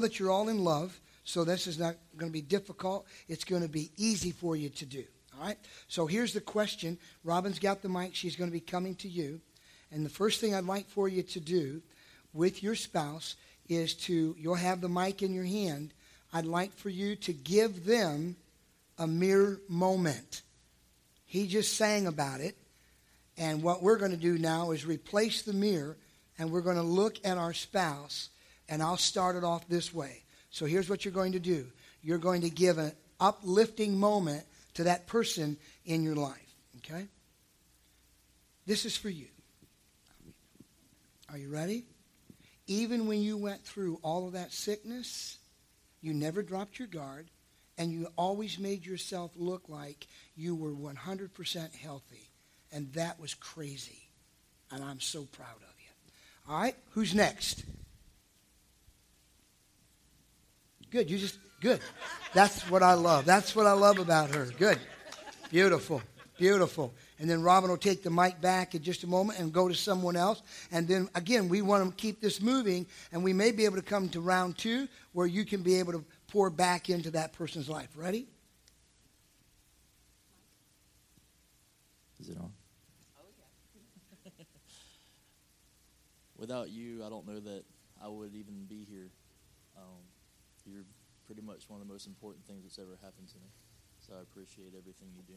that you're all in love, so this is not going to be difficult. It's going to be easy for you to do. All right? So here's the question. Robin's got the mic. She's going to be coming to you. And the first thing I'd like for you to do with your spouse is to, you'll have the mic in your hand. I'd like for you to give them a mirror moment. He just sang about it. And what we're going to do now is replace the mirror and we're going to look at our spouse. And I'll start it off this way. So here's what you're going to do you're going to give an uplifting moment to that person in your life. Okay? This is for you. Are you ready? Even when you went through all of that sickness, you never dropped your guard, and you always made yourself look like you were 100% healthy. And that was crazy. And I'm so proud of you. All right, who's next? Good, you just, good. That's what I love. That's what I love about her. Good. Beautiful. Beautiful. And then Robin will take the mic back in just a moment and go to someone else. And then again, we want to keep this moving, and we may be able to come to round two where you can be able to pour back into that person's life. Ready? Is it on? Oh, yeah. Without you, I don't know that I would even be here. You're pretty much one of the most important things that's ever happened to me. So I appreciate everything you do.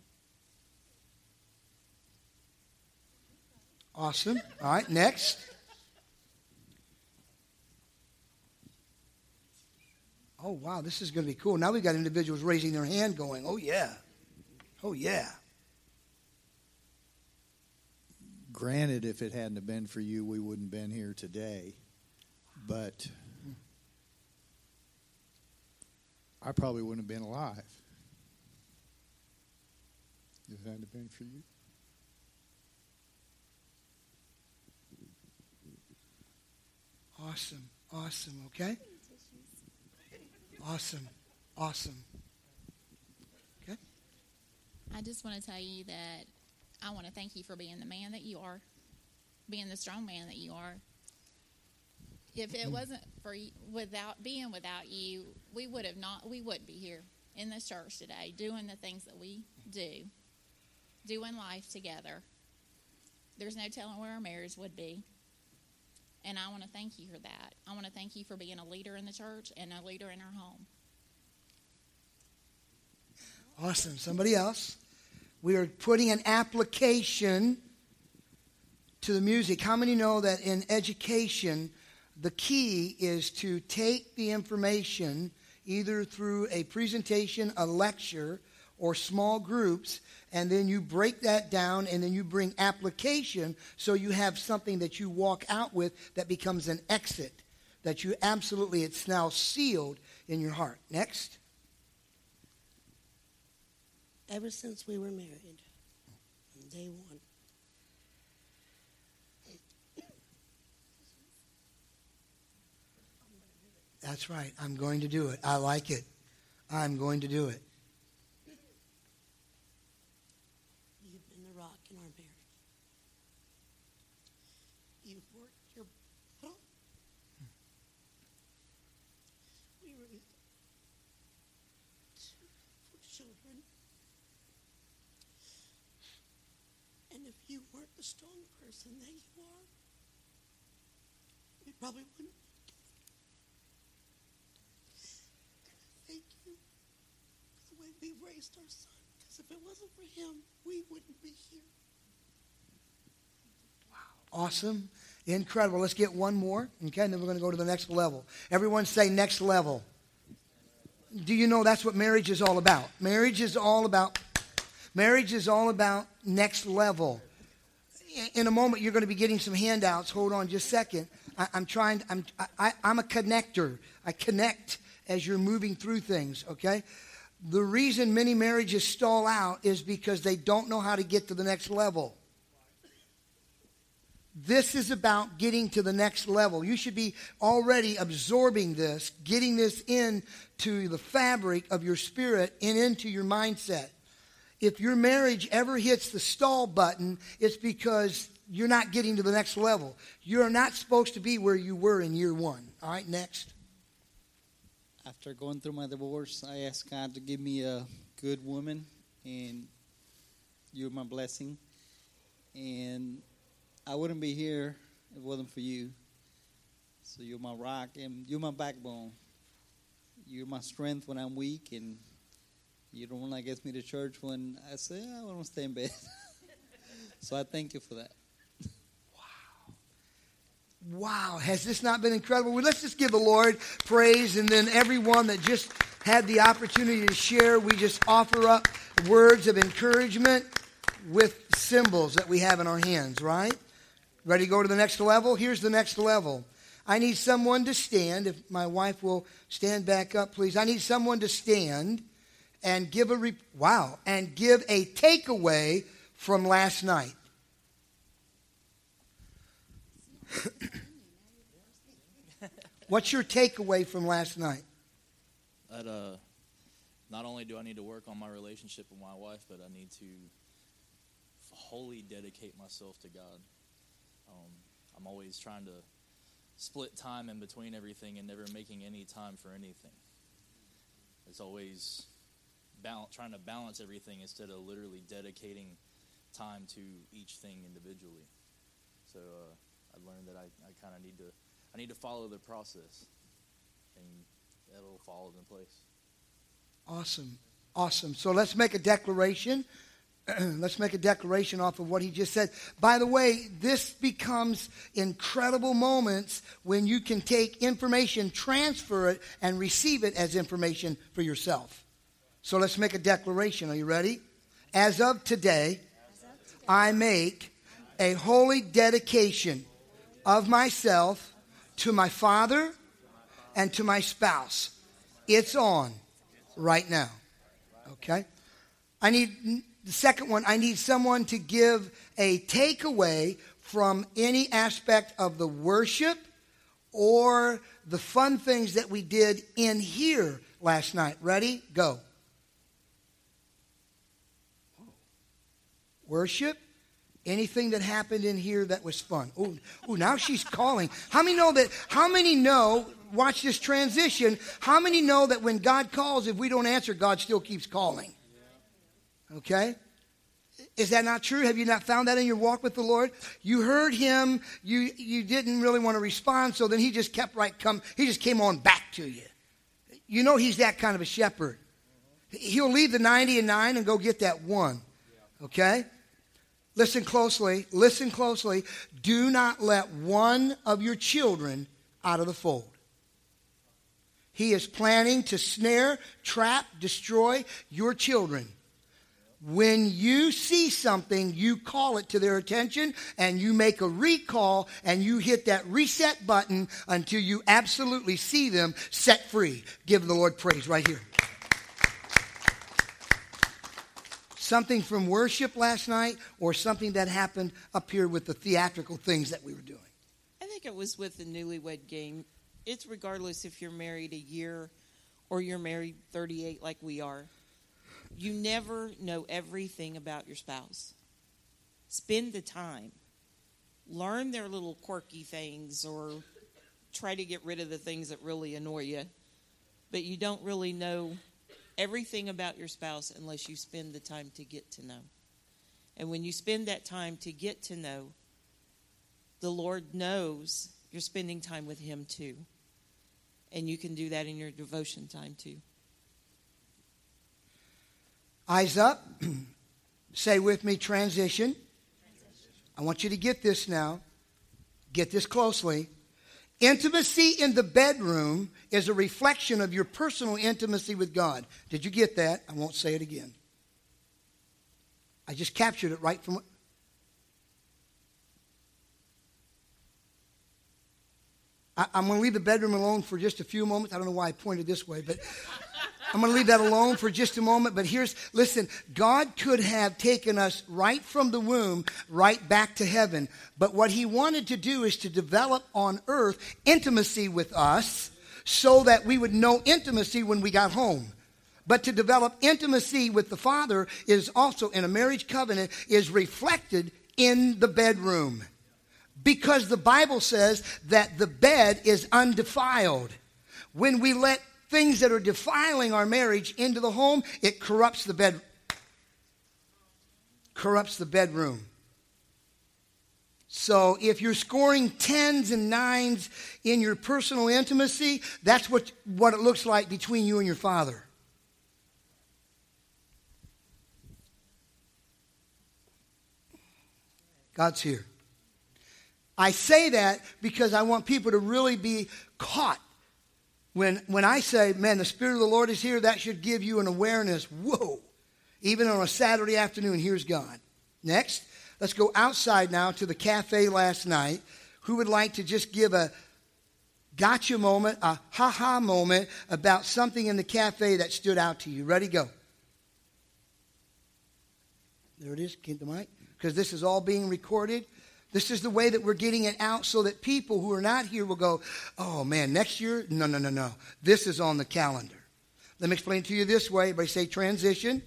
Awesome. All right, next. Oh, wow, this is going to be cool. Now we've got individuals raising their hand going, oh, yeah. Oh, yeah. Granted, if it hadn't have been for you, we wouldn't have been here today. But I probably wouldn't have been alive if it hadn't been for you. Awesome. Awesome. Okay? Awesome. Awesome. Okay? I just want to tell you that I want to thank you for being the man that you are, being the strong man that you are. If it mm. wasn't for without being without you, we would have not. We wouldn't be here in this church today, doing the things that we do, doing life together. There's no telling where our marriage would be. And I want to thank you for that. I want to thank you for being a leader in the church and a leader in our home. Awesome. Somebody else? We are putting an application to the music. How many know that in education, the key is to take the information either through a presentation, a lecture, or small groups and then you break that down and then you bring application so you have something that you walk out with that becomes an exit that you absolutely it's now sealed in your heart. Next. Ever since we were married day one that's right i'm going to do it i like it i'm going to do it You've been the rock in our marriage. You've worked your. Huh? We raised two children. And if you weren't the strong person that you are, we probably wouldn't. Thank you for the way we raised our son. Because if it wasn't for him, we wouldn't be here. Wow. Awesome. Incredible. Let's get one more. Okay, and then we're going to go to the next level. Everyone say next level. Do you know that's what marriage is all about? Marriage is all about marriage is all about next level in a moment you're going to be getting some handouts. Hold on just a second. I, am trying, I'm, I, I'm a connector. I connect as you're moving through things, okay? The reason many marriages stall out is because they don't know how to get to the next level. This is about getting to the next level. You should be already absorbing this, getting this into the fabric of your spirit and into your mindset if your marriage ever hits the stall button, it's because you're not getting to the next level. You're not supposed to be where you were in year one. All right, next. After going through my divorce, I asked God to give me a good woman, and you're my blessing. And I wouldn't be here if it wasn't for you. So you're my rock, and you're my backbone. You're my strength when I'm weak, and you're the one that gets me to church when I say oh, I want to stay in bed. so I thank you for that. Wow, has this not been incredible? Well, let's just give the Lord praise, and then everyone that just had the opportunity to share, we just offer up words of encouragement with symbols that we have in our hands, right? Ready to go to the next level? Here's the next level. I need someone to stand. If my wife will stand back up, please. I need someone to stand and give a re- wow and give a takeaway from last night. What's your takeaway from last night? That uh, not only do I need to work on my relationship with my wife, but I need to wholly dedicate myself to God. Um, I'm always trying to split time in between everything and never making any time for anything. It's always balance, trying to balance everything instead of literally dedicating time to each thing individually. So uh, I learned that I, I kind of need to I need to follow the process, and that'll fall into place. Awesome. Awesome. So let's make a declaration. let's make a declaration off of what he just said. By the way, this becomes incredible moments when you can take information, transfer it, and receive it as information for yourself. So let's make a declaration. Are you ready? As of today, I make a holy dedication of myself to my father and to my spouse. It's on right now. Okay? I need the second one, I need someone to give a takeaway from any aspect of the worship or the fun things that we did in here last night. Ready? Go. Worship Anything that happened in here that was fun. Oh, oh, now she's calling. How many know that? How many know? Watch this transition. How many know that when God calls, if we don't answer, God still keeps calling? Okay? Is that not true? Have you not found that in your walk with the Lord? You heard him, you you didn't really want to respond, so then he just kept right come, he just came on back to you. You know he's that kind of a shepherd. He'll leave the 90 and 9 and go get that one. Okay? Listen closely. Listen closely. Do not let one of your children out of the fold. He is planning to snare, trap, destroy your children. When you see something, you call it to their attention and you make a recall and you hit that reset button until you absolutely see them set free. Give the Lord praise right here. Something from worship last night or something that happened up here with the theatrical things that we were doing? I think it was with the newlywed game. It's regardless if you're married a year or you're married 38 like we are. You never know everything about your spouse. Spend the time. Learn their little quirky things or try to get rid of the things that really annoy you. But you don't really know everything about your spouse unless you spend the time to get to know. And when you spend that time to get to know, the Lord knows you're spending time with Him too. And you can do that in your devotion time too. Eyes up. Say with me, transition. I want you to get this now. Get this closely. Intimacy in the bedroom is a reflection of your personal intimacy with God. Did you get that? I won't say it again. I just captured it right from. I, am going to leave the bedroom alone for just a few moments. I don't know why I pointed this way, but I'm going to leave that alone for just a moment. But here's, listen, God could have taken us right from the womb, right back to heaven. But what he wanted to do is to develop on earth intimacy with us so that we would know intimacy when we got home. But to develop intimacy with the Father is also in a marriage covenant is reflected in the bedroom. Because the Bible says that the bed is undefiled. When we let things that are defiling our marriage into the home, it corrupts the bed corrupts the bedroom. So if you're scoring tens and nines in your personal intimacy, that's what, what it looks like between you and your father. God's here. I say that because I want people to really be caught. When, when I say, man, the Spirit of the Lord is here, that should give you an awareness. Whoa. Even on a Saturday afternoon, here's God. Next, let's go outside now to the cafe last night. Who would like to just give a gotcha moment, a ha ha moment about something in the cafe that stood out to you? Ready, go. There it is. Keep the mic. Because this is all being recorded. This is the way that we're getting it out so that people who are not here will go, oh man, next year? No, no, no, no. This is on the calendar. Let me explain to you this way. By say transition.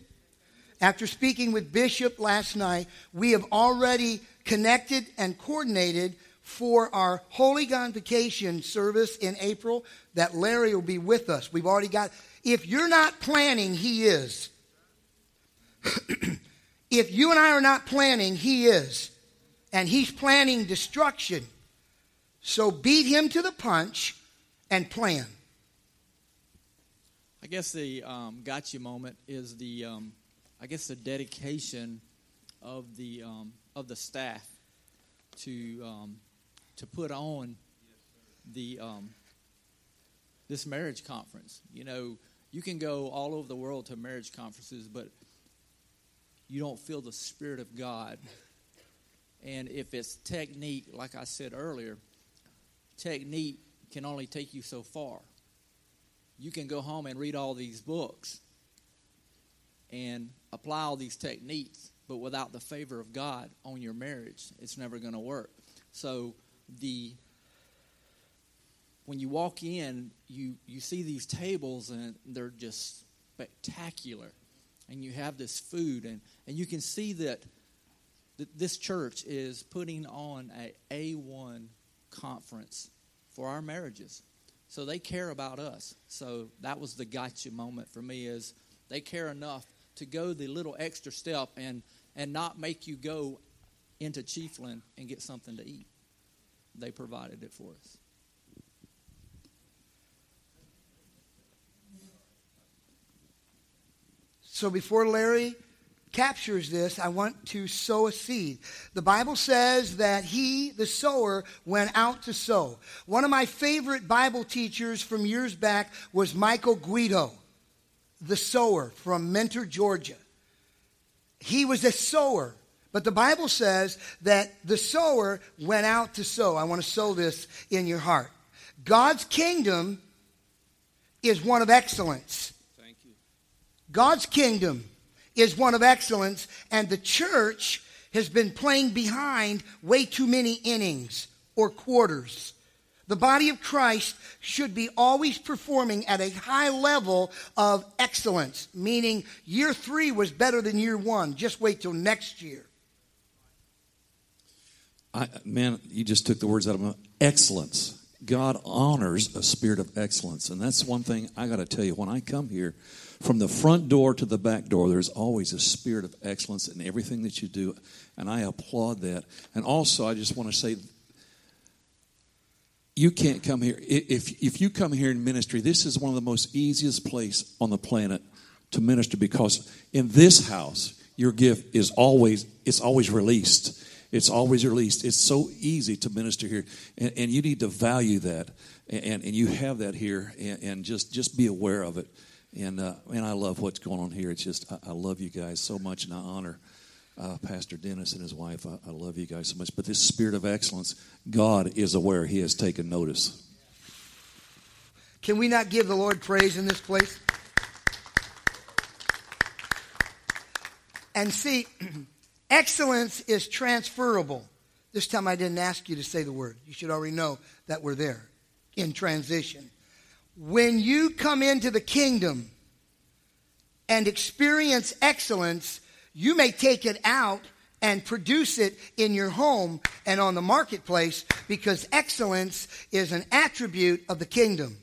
After speaking with Bishop last night, we have already connected and coordinated for our Holy Convocation service in April that Larry will be with us. We've already got, if you're not planning, he is. if you and I are not planning, he is. And he's planning destruction. So beat him to the punch and plan. I guess the um, gotcha moment is the um, I guess the dedication of the um, of the staff to um, to put on the um, this marriage conference. You know, you can go all over the world to marriage conferences, but you don't feel the spirit of God. And if it's technique, like I said earlier, technique can only take you so far. You can go home and read all these books and apply all these techniques, but without the favor of God on your marriage, it's never going to work. So the when you walk in, you you see these tables and they're just spectacular, and you have this food and and you can see that th- this church is putting on a A one conference for our marriages. So they care about us. So that was the gotcha moment for me is they care enough to go the little extra step and and not make you go into Chiefland and get something to eat. They provided it for us. So before Larry captures this, I want to sow a seed. The Bible says that he, the sower, went out to sow. One of my favorite Bible teachers from years back was Michael Guido the sower from Metter, Georgia. He was a sower, but the Bible says that the sower went out to sow. I want to sow this in your heart. God's kingdom is one of excellence. Thank you. God's kingdom is one of excellence, and the church has been playing behind way too many innings or quarters. The body of Christ should be always performing at a high level of excellence, meaning year three was better than year one. Just wait till next year. I, man, you just took the words out of my excellence. God honors a spirit of excellence. And that's one thing I got to tell you. When I come here, from the front door to the back door, there's always a spirit of excellence in everything that you do. And I applaud that. And also, I just want to say you can't come here if if you come here in ministry this is one of the most easiest place on the planet to minister because in this house your gift is always it's always released it's always released it's so easy to minister here and, and you need to value that and, and you have that here and, and just just be aware of it and uh, and I love what's going on here it's just I, I love you guys so much and I honor uh, Pastor Dennis and his wife. I, I love you guys so much. But this spirit of excellence, God is aware. He has taken notice. Can we not give the Lord praise in this place? And see, excellence is transferable. This time I didn't ask you to say the word. You should already know that we're there in transition. When you come into the kingdom and experience excellence, you may take it out and produce it in your home and on the marketplace because excellence is an attribute of the kingdom.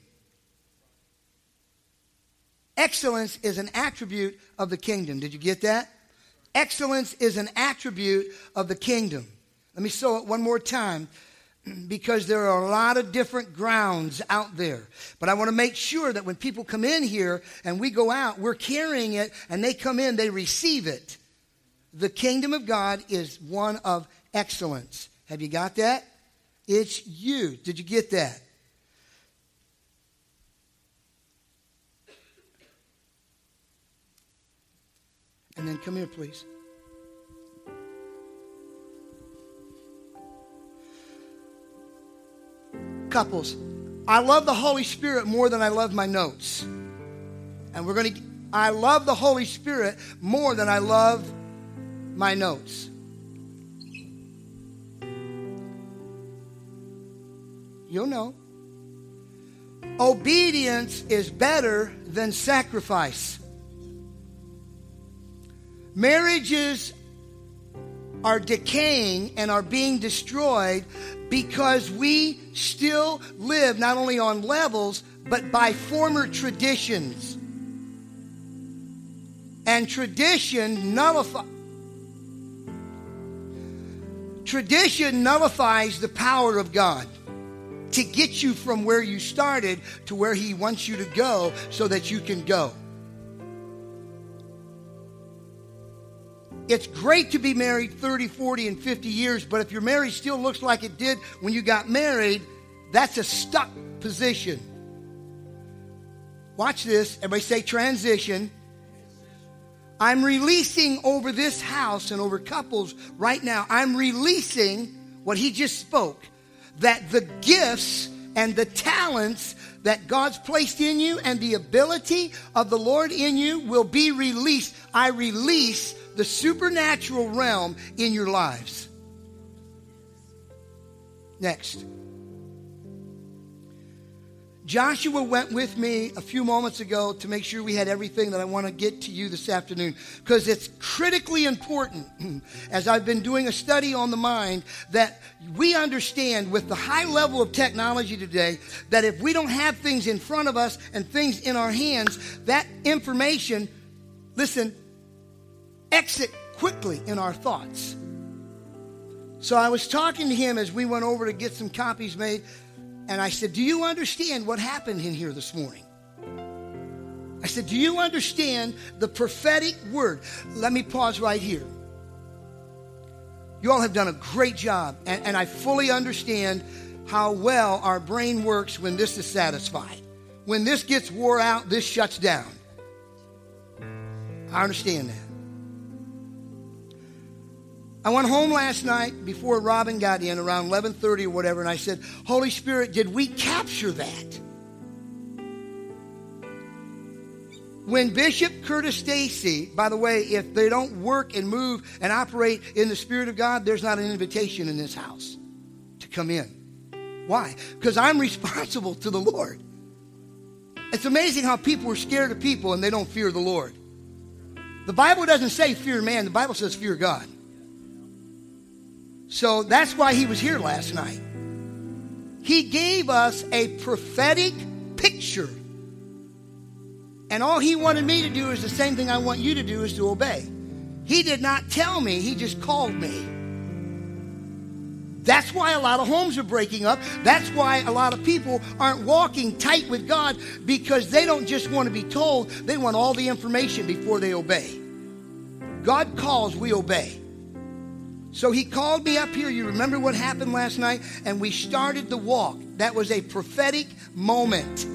Excellence is an attribute of the kingdom. Did you get that? Excellence is an attribute of the kingdom. Let me show it one more time because there are a lot of different grounds out there. But I want to make sure that when people come in here and we go out, we're carrying it and they come in, they receive it. The kingdom of God is one of excellence. Have you got that? It's you. Did you get that? And then come here, please. Couples, I love the Holy Spirit more than I love my notes. And we're going to, I love the Holy Spirit more than I love my notes. You'll know. Obedience is better than sacrifice. Marriages are decaying and are being destroyed because we still live not only on levels, but by former traditions. And tradition nullifies. Tradition nullifies the power of God to get you from where you started to where He wants you to go so that you can go. It's great to be married 30, 40, and 50 years, but if your marriage still looks like it did when you got married, that's a stuck position. Watch this. Everybody say transition. I'm releasing over this house and over couples right now. I'm releasing what he just spoke that the gifts and the talents that God's placed in you and the ability of the Lord in you will be released. I release the supernatural realm in your lives. Next. Joshua went with me a few moments ago to make sure we had everything that I want to get to you this afternoon because it's critically important as I've been doing a study on the mind that we understand with the high level of technology today that if we don't have things in front of us and things in our hands, that information, listen, exit quickly in our thoughts. So I was talking to him as we went over to get some copies made, and I said, Do you understand what happened in here this morning? I said, Do you understand the prophetic word? Let me pause right here. You all have done a great job, and, and I fully understand how well our brain works when this is satisfied. When this gets wore out, this shuts down. I understand that. I went home last night before Robin got in around 11:30 or whatever and I said, "Holy Spirit, did we capture that?" When Bishop Curtis Stacy, by the way, if they don't work and move and operate in the Spirit of God, there's not an invitation in this house to come in. Why? Because I'm responsible to the Lord. It's amazing how people are scared of people and they don't fear the Lord. The Bible doesn't say fear man, the Bible says fear God. So that's why he was here last night. He gave us a prophetic picture. And all he wanted me to do is the same thing I want you to do is to obey. He did not tell me, he just called me. That's why a lot of homes are breaking up. That's why a lot of people aren't walking tight with God because they don't just want to be told, they want all the information before they obey. God calls, we obey. So he called me up here. You remember what happened last night? And we started the walk. That was a prophetic moment.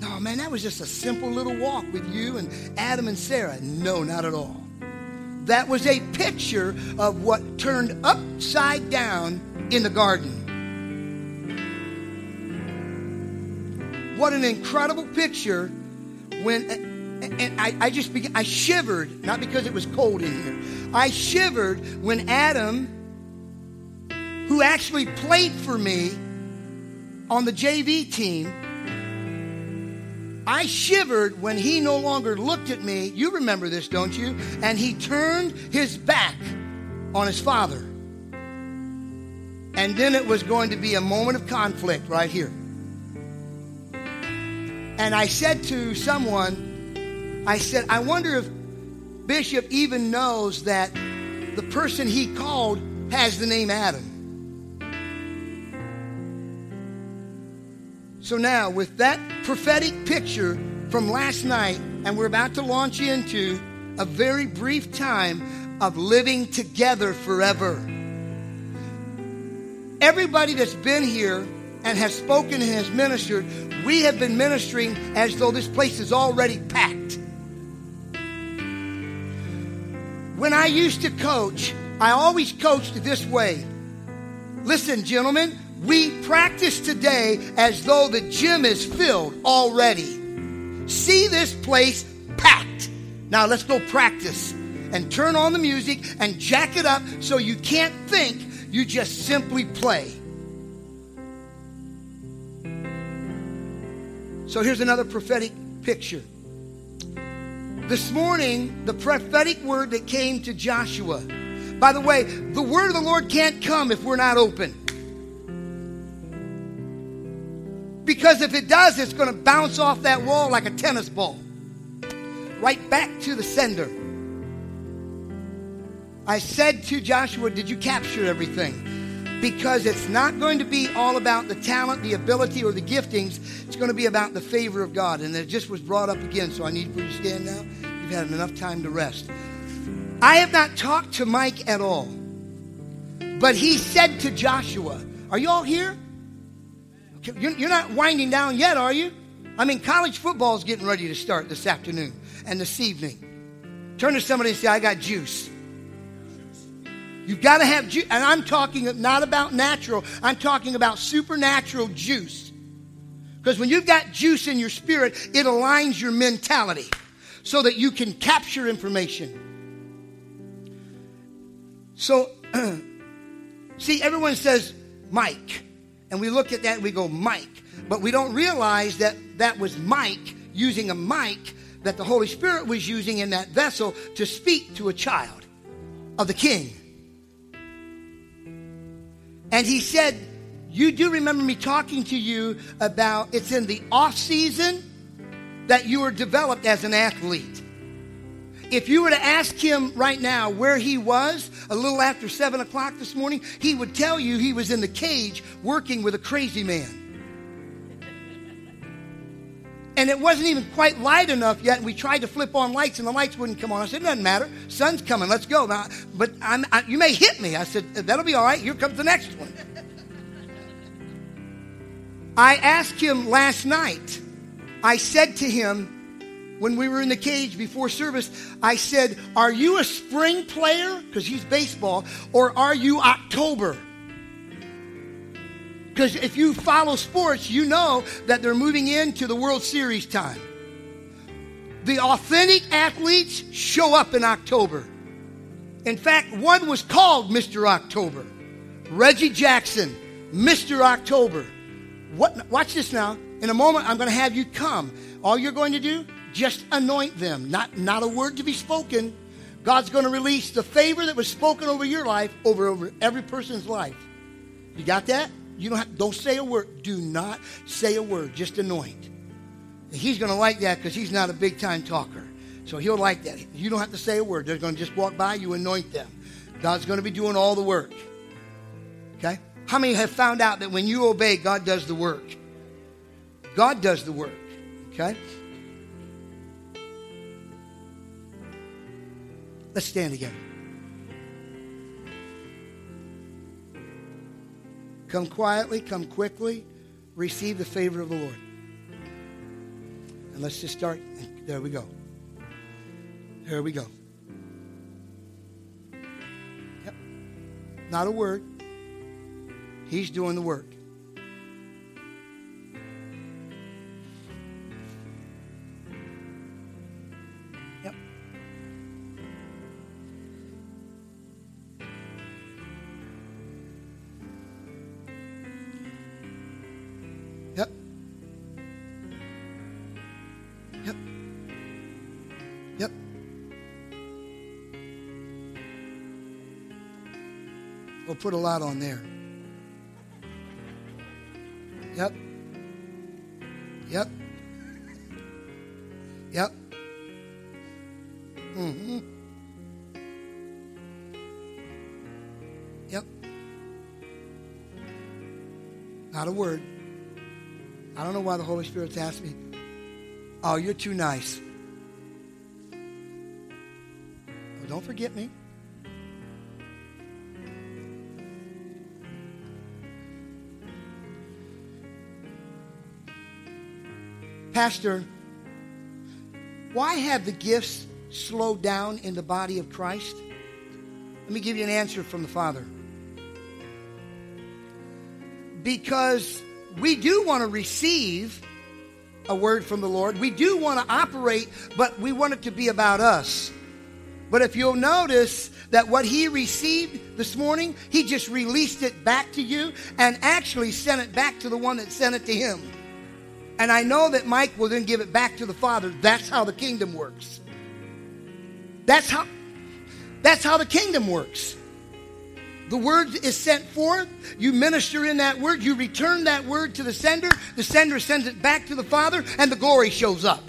No, man, that was just a simple little walk with you and Adam and Sarah. No, not at all. That was a picture of what turned upside down in the garden. What an incredible picture when and I, I just began, I shivered, not because it was cold in here. I shivered when Adam, who actually played for me on the JV team, I shivered when he no longer looked at me. You remember this, don't you? And he turned his back on his father. And then it was going to be a moment of conflict right here. And I said to someone, I said, I wonder if Bishop even knows that the person he called has the name Adam. So now, with that prophetic picture from last night, and we're about to launch into a very brief time of living together forever. Everybody that's been here and has spoken and has ministered, we have been ministering as though this place is already packed. When I used to coach, I always coached this way. Listen, gentlemen, we practice today as though the gym is filled already. See this place packed. Now let's go practice and turn on the music and jack it up so you can't think, you just simply play. So here's another prophetic picture. This morning, the prophetic word that came to Joshua. By the way, the word of the Lord can't come if we're not open. Because if it does, it's going to bounce off that wall like a tennis ball, right back to the sender. I said to Joshua, Did you capture everything? Because it's not going to be all about the talent, the ability, or the giftings. It's going to be about the favor of God. And it just was brought up again, so I need for you to stand now. You've had enough time to rest. I have not talked to Mike at all. But he said to Joshua, Are you all here? You're not winding down yet, are you? I mean, college football is getting ready to start this afternoon and this evening. Turn to somebody and say, I got juice. You've got to have juice. And I'm talking not about natural, I'm talking about supernatural juice. Because when you've got juice in your spirit, it aligns your mentality so that you can capture information. So, see, everyone says Mike. And we look at that and we go, Mike. But we don't realize that that was Mike using a mic that the Holy Spirit was using in that vessel to speak to a child of the king. And he said, You do remember me talking to you about it's in the off season that you were developed as an athlete. If you were to ask him right now where he was a little after 7 o'clock this morning, he would tell you he was in the cage working with a crazy man. And it wasn't even quite light enough yet, and we tried to flip on lights, and the lights wouldn't come on. I said, it doesn't matter. Sun's coming. Let's go. Now, but I, you may hit me. I said, that'll be all right. Here comes the next one. I asked him last night. I said to him, when we were in the cage before service, I said, Are you a spring player? Because he's baseball. Or are you October? Because if you follow sports, you know that they're moving into the World Series time. The authentic athletes show up in October. In fact, one was called Mr. October. Reggie Jackson, Mr. October. What, watch this now. In a moment, I'm going to have you come. All you're going to do, just anoint them. Not, not a word to be spoken. God's going to release the favor that was spoken over your life over, over every person's life. You got that? You don't have, don't say a word. Do not say a word. Just anoint. He's going to like that because he's not a big time talker. So he'll like that. You don't have to say a word. They're going to just walk by you, anoint them. God's going to be doing all the work. Okay? How many have found out that when you obey, God does the work? God does the work. Okay? Let's stand together. Come quietly, come quickly, receive the favor of the Lord. And let's just start. There we go. There we go. Yep. Not a word. He's doing the work. Put a lot on there. Yep. Yep. Yep. Mm-hmm. Yep. Not a word. I don't know why the Holy Spirit's asked me. Oh, you're too nice. Well, don't forget me. Pastor, why have the gifts slowed down in the body of Christ? Let me give you an answer from the Father. Because we do want to receive a word from the Lord. We do want to operate, but we want it to be about us. But if you'll notice that what he received this morning, he just released it back to you and actually sent it back to the one that sent it to him. And I know that Mike will then give it back to the Father. That's how the kingdom works. That's how that's how the kingdom works. The word is sent forth. You minister in that word. You return that word to the sender. The sender sends it back to the Father, and the glory shows up.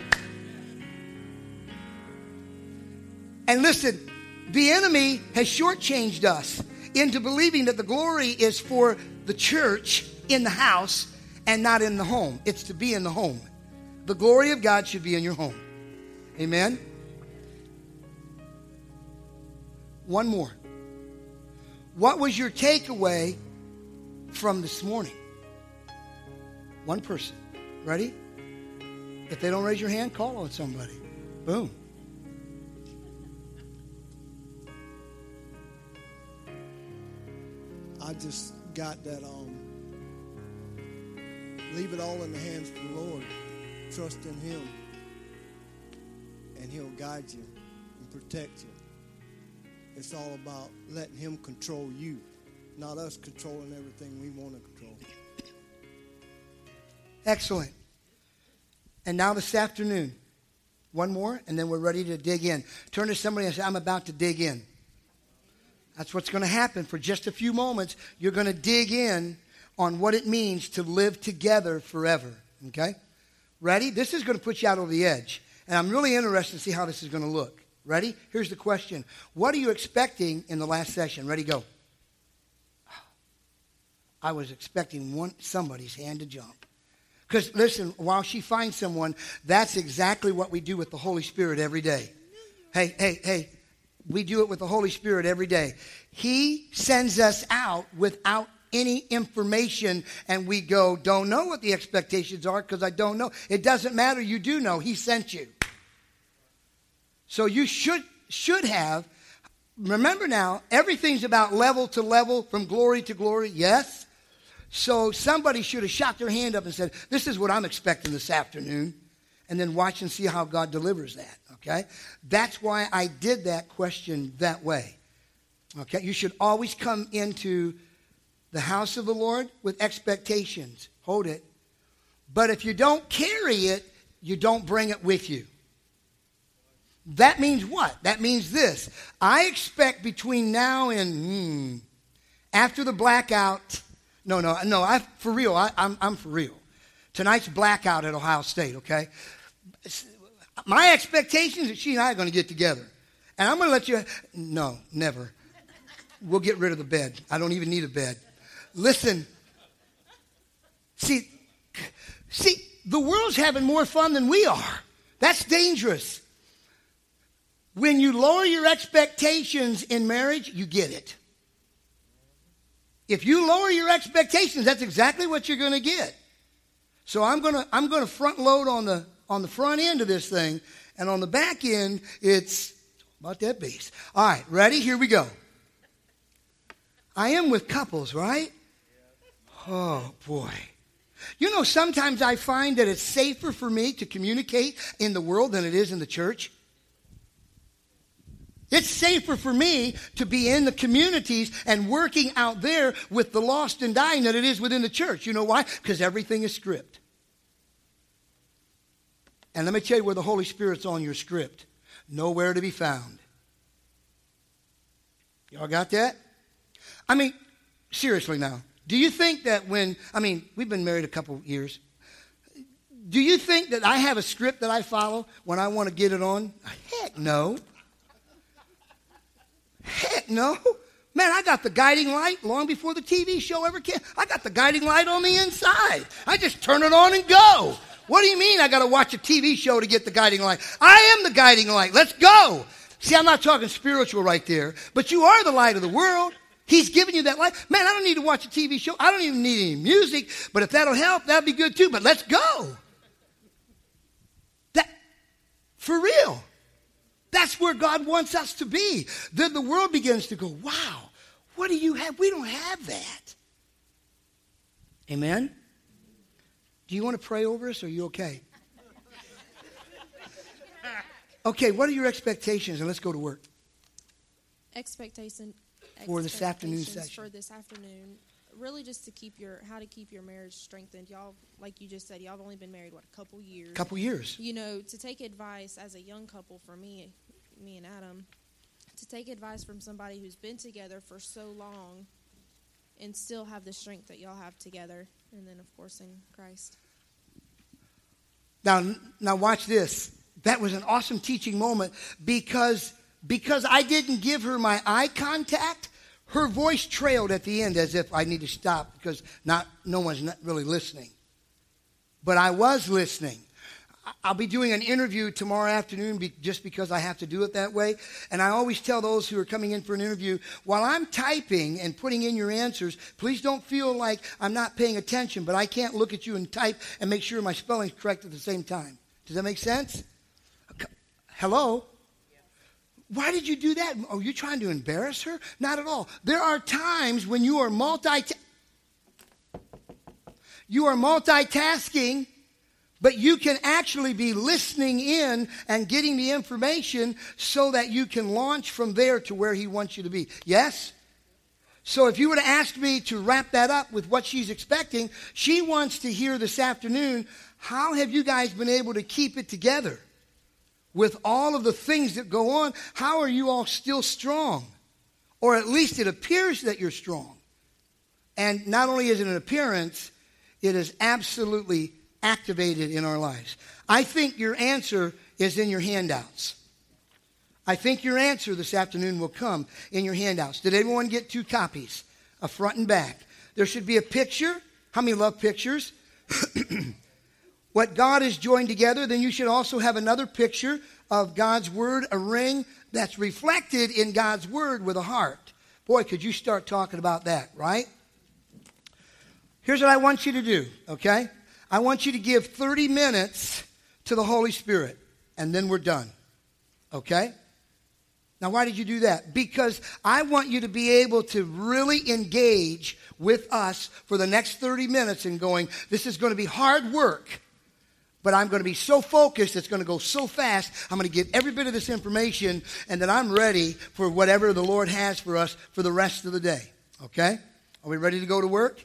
And listen, the enemy has shortchanged us into believing that the glory is for the church in the house and not in the home. It's to be in the home. The glory of God should be in your home. Amen. One more. What was your takeaway from this morning? One person. Ready? If they don't raise your hand, call on somebody. Boom. I just got that um leave it all in the hands of the Lord. Trust in him. And he'll guide you and protect you. It's all about letting him control you, not us controlling everything we want to control. Excellent. And now this afternoon, one more, and then we're ready to dig in. Turn to somebody and say, I'm about to dig in. That's what's going to happen for just a few moments. You're going to dig in on what it means to live together forever. Okay? Ready? This is going to put you out over the edge. And I'm really interested to see how this is going to look. Ready? Here's the question What are you expecting in the last session? Ready, go. I was expecting one, somebody's hand to jump. Because listen, while she finds someone, that's exactly what we do with the Holy Spirit every day. Hey, hey, hey, we do it with the Holy Spirit every day. He sends us out without any information, and we go, don't know what the expectations are because I don't know. It doesn't matter. You do know. He sent you. So you should should have. Remember now, everything's about level to level, from glory to glory. Yes. So somebody should have shot their hand up and said, "This is what I'm expecting this afternoon," and then watch and see how God delivers that. Okay? That's why I did that question that way. Okay? You should always come into the house of the Lord with expectations. Hold it. But if you don't carry it, you don't bring it with you. That means what? That means this. I expect between now and hmm, after the blackout. No, no, no. I for real. I, I'm I'm for real. Tonight's blackout at Ohio State. Okay. My expectations that she and I are going to get together, and I'm going to let you. No, never. We'll get rid of the bed. I don't even need a bed. Listen. See, see, the world's having more fun than we are. That's dangerous. When you lower your expectations in marriage, you get it. If you lower your expectations, that's exactly what you're going to get. So I'm going to I'm going to front load on the on the front end of this thing, and on the back end, it's about that base. All right, ready? Here we go. I am with couples, right? Oh boy. You know, sometimes I find that it's safer for me to communicate in the world than it is in the church. It's safer for me to be in the communities and working out there with the lost and dying than it is within the church. You know why? Because everything is script. And let me tell you where the Holy Spirit's on your script. Nowhere to be found. Y'all got that? I mean, seriously now. Do you think that when, I mean, we've been married a couple years. Do you think that I have a script that I follow when I want to get it on? Heck no. Heck no. Man, I got the guiding light long before the TV show ever came. I got the guiding light on the inside. I just turn it on and go. What do you mean I got to watch a TV show to get the guiding light? I am the guiding light. Let's go. See, I'm not talking spiritual right there, but you are the light of the world. He's giving you that life. Man, I don't need to watch a TV show. I don't even need any music, but if that'll help, that'd be good too. But let's go. That, for real. That's where God wants us to be. Then the world begins to go, wow, what do you have? We don't have that. Amen? Do you want to pray over us? Or are you okay? Okay, what are your expectations? And let's go to work. Expectation For this afternoon session. For this afternoon, really just to keep your how to keep your marriage strengthened. Y'all, like you just said, y'all have only been married what a couple years. Couple years. You know, to take advice as a young couple for me, me and Adam, to take advice from somebody who's been together for so long, and still have the strength that y'all have together, and then of course in Christ. Now, now watch this. That was an awesome teaching moment because because I didn't give her my eye contact. Her voice trailed at the end as if I need to stop because not no one's not really listening. But I was listening. I'll be doing an interview tomorrow afternoon be, just because I have to do it that way. And I always tell those who are coming in for an interview, while I'm typing and putting in your answers, please don't feel like I'm not paying attention, but I can't look at you and type and make sure my spelling's correct at the same time. Does that make sense? Hello? Why did you do that? Oh, are you trying to embarrass her? Not at all. There are times when you are multi you are multitasking, but you can actually be listening in and getting the information so that you can launch from there to where he wants you to be. Yes? So if you were to ask me to wrap that up with what she's expecting, she wants to hear this afternoon, how have you guys been able to keep it together? With all of the things that go on, how are you all still strong? Or at least it appears that you're strong. And not only is it an appearance, it is absolutely activated in our lives. I think your answer is in your handouts. I think your answer this afternoon will come in your handouts. Did everyone get two copies, a front and back? There should be a picture. How many love pictures? what God has joined together, then you should also have another picture of God's Word, a ring that's reflected in God's Word with a heart. Boy, could you start talking about that, right? Here's what I want you to do, okay? I want you to give 30 minutes to the Holy Spirit, and then we're done, okay? Now, why did you do that? Because I want you to be able to really engage with us for the next 30 minutes and going, this is going to be hard work but I'm going to be so focused, it's going to go so fast. I'm going to get every bit of this information, and then I'm ready for whatever the Lord has for us for the rest of the day. Okay? Are we ready to go to work?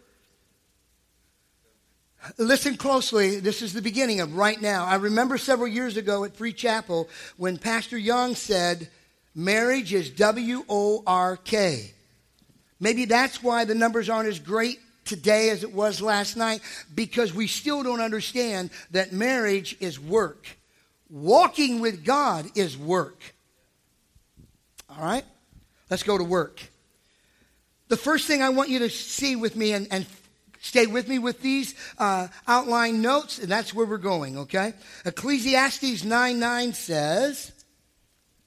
Listen closely. This is the beginning of right now. I remember several years ago at Free Chapel when Pastor Young said, Marriage is W O R K. Maybe that's why the numbers aren't as great today as it was last night because we still don't understand that marriage is work. Walking with God is work. All right? Let's go to work. The first thing I want you to see with me and, and stay with me with these uh, outline notes, and that's where we're going, okay? Ecclesiastes 9 9 says,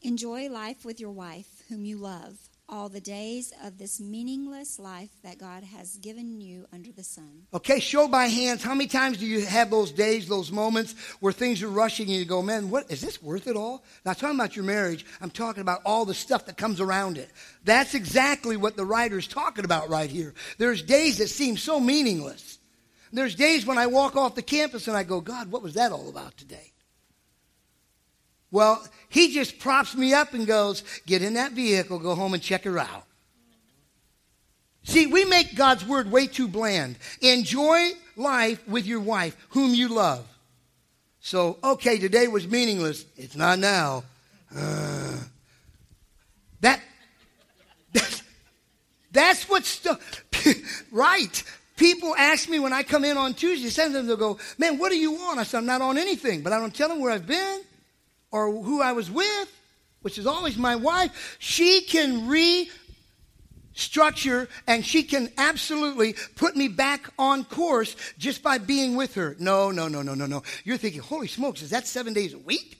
Enjoy life with your wife, whom you love, all the days of this meaningless life that God has given you under the sun. Okay, show by hands. How many times do you have those days, those moments where things are rushing and you go, man, what is this worth it all? Not talking about your marriage. I'm talking about all the stuff that comes around it. That's exactly what the writer's talking about right here. There's days that seem so meaningless. There's days when I walk off the campus and I go, God, what was that all about today? Well, he just props me up and goes, Get in that vehicle, go home and check her out. See, we make God's word way too bland. Enjoy life with your wife, whom you love. So, okay, today was meaningless. It's not now. Uh, that, that's, that's right. People ask me when I come in on Tuesday, sometimes they'll go, Man, what are you on? I said, I'm not on anything, but I don't tell them where I've been or who I was with, which is always my wife. She can restructure and she can absolutely put me back on course just by being with her. No, no, no, no, no, no. You're thinking, Holy smokes, is that seven days a week?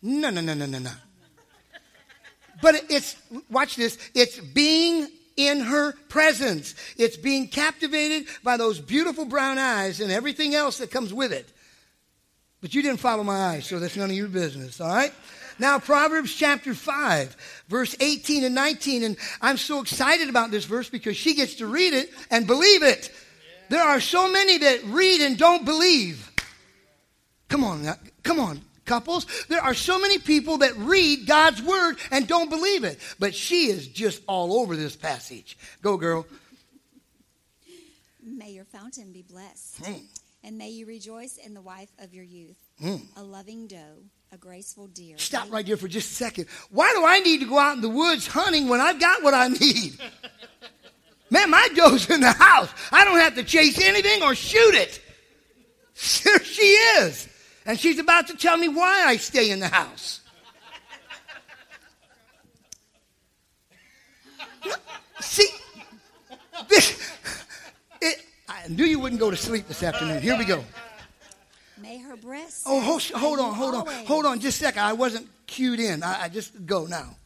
No, no, no, no, no, no. But it's, watch this, it's being in her presence. It's being captivated by those beautiful brown eyes and everything else that comes with it. But you didn't follow my eyes, so that's none of your business, all right? Now, Proverbs chapter 5, verse 18 and 19. And I'm so excited about this verse because she gets to read it and believe it. There are so many that read and don't believe. Come on, now, come on couples. There are so many people that read God's word and don't believe it. But she is just all over this passage. Go, girl. May your fountain be blessed, Mm. And may you rejoice in the wife of your youth, Mm. a loving doe, a graceful deer. Stop right there for just a second. Why do I need to go out in the woods hunting when I've got what I need? Man, my doe's in the house. I don't have to chase anything or shoot it. Here she is. And she's about to tell me why I stay in the house. See, this, I knew you wouldn't go to sleep this afternoon. Here we go. May her breasts. Oh, hold, hold on, hold on, always. hold on just a second. I wasn't cued in. I, I just go now.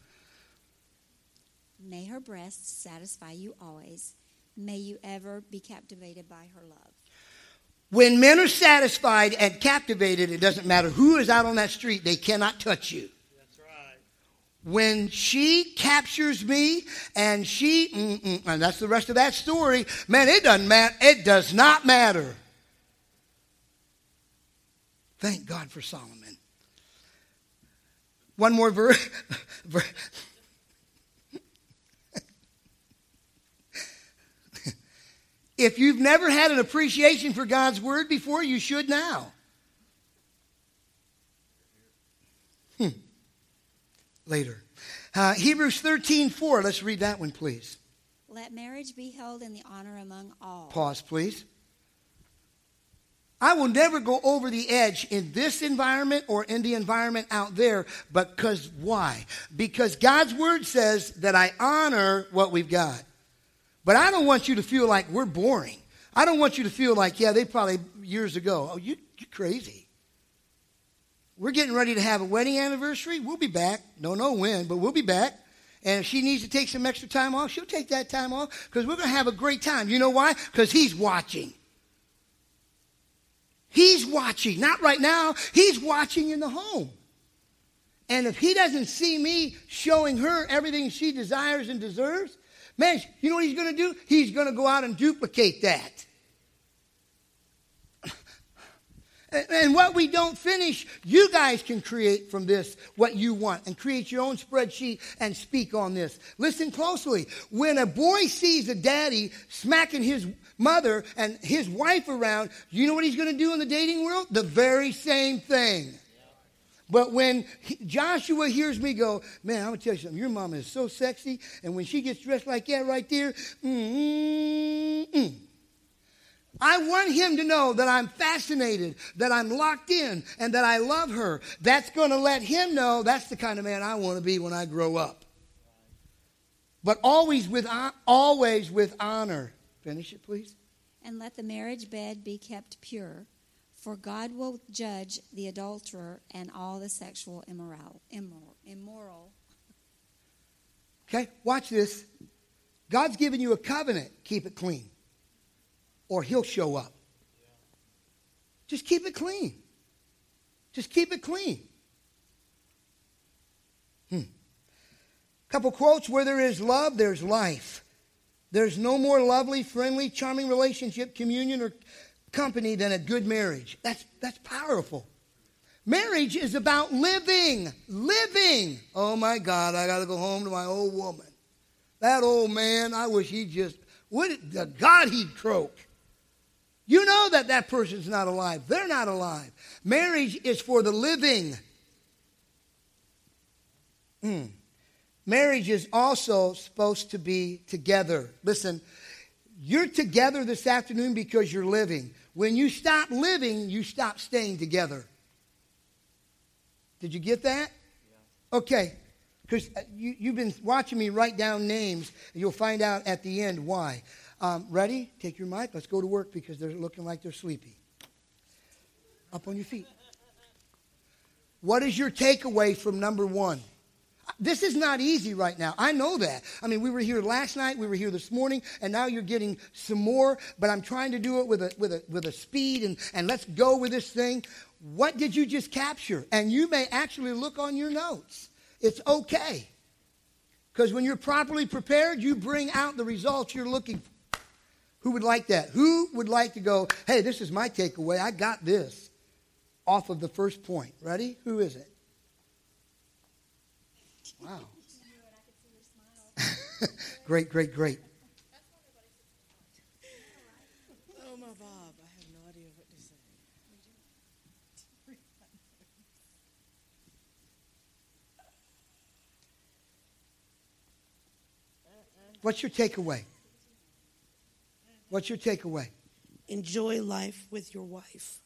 May her breasts satisfy you always. May you ever be captivated by her love. When men are satisfied and captivated, it doesn't matter who is out on that street, they cannot touch you. When she captures me and she, mm, mm, mm, and that's the rest of that story, man, it doesn't matter. It does not matter. Thank God for Solomon. One more verse. if you've never had an appreciation for God's word before, you should now. Later. Uh, Hebrews 13 4. Let's read that one, please. Let marriage be held in the honor among all. Pause, please. I will never go over the edge in this environment or in the environment out there, but because why? Because God's word says that I honor what we've got. But I don't want you to feel like we're boring. I don't want you to feel like, yeah, they probably years ago. Oh, you, you're crazy. We're getting ready to have a wedding anniversary. We'll be back. Don't know when, but we'll be back. And if she needs to take some extra time off, she'll take that time off because we're going to have a great time. You know why? Because he's watching. He's watching. Not right now. He's watching in the home. And if he doesn't see me showing her everything she desires and deserves, man, you know what he's going to do? He's going to go out and duplicate that. And what we don't finish, you guys can create from this what you want and create your own spreadsheet and speak on this. Listen closely. When a boy sees a daddy smacking his mother and his wife around, you know what he's going to do in the dating world? The very same thing. But when he, Joshua hears me go, man, I'm going to tell you something. Your mama is so sexy. And when she gets dressed like that right there, mm-mm-mm. I want him to know that I'm fascinated, that I'm locked in, and that I love her. That's going to let him know that's the kind of man I want to be when I grow up. But always with, always with honor. Finish it, please. And let the marriage bed be kept pure, for God will judge the adulterer and all the sexual immoral. immoral, immoral. Okay, watch this. God's given you a covenant. Keep it clean or he'll show up. Just keep it clean. Just keep it clean. Hmm. Couple quotes where there is love, there's life. There's no more lovely, friendly, charming relationship, communion, or company than a good marriage. That's, that's powerful. Marriage is about living. Living. Oh my God, I got to go home to my old woman. That old man, I wish he'd just, the God he'd croak. You know that that person's not alive. They're not alive. Marriage is for the living. Mm. Marriage is also supposed to be together. Listen, You're together this afternoon because you're living. When you stop living, you stop staying together. Did you get that? Okay. Because uh, you, you've been watching me write down names, and you'll find out at the end why. Um, ready? Take your mic. Let's go to work because they're looking like they're sleepy. Up on your feet. What is your takeaway from number one? This is not easy right now. I know that. I mean, we were here last night, we were here this morning, and now you're getting some more, but I'm trying to do it with a, with a, with a speed and, and let's go with this thing. What did you just capture? And you may actually look on your notes. It's okay. Because when you're properly prepared, you bring out the results you're looking for. Who would like that? Who would like to go, hey, this is my takeaway. I got this off of the first point. Ready? Who is it? Wow. great, great, great. Oh, my Bob, I have no idea what to say. What's your takeaway? What's your takeaway? Enjoy life with your wife.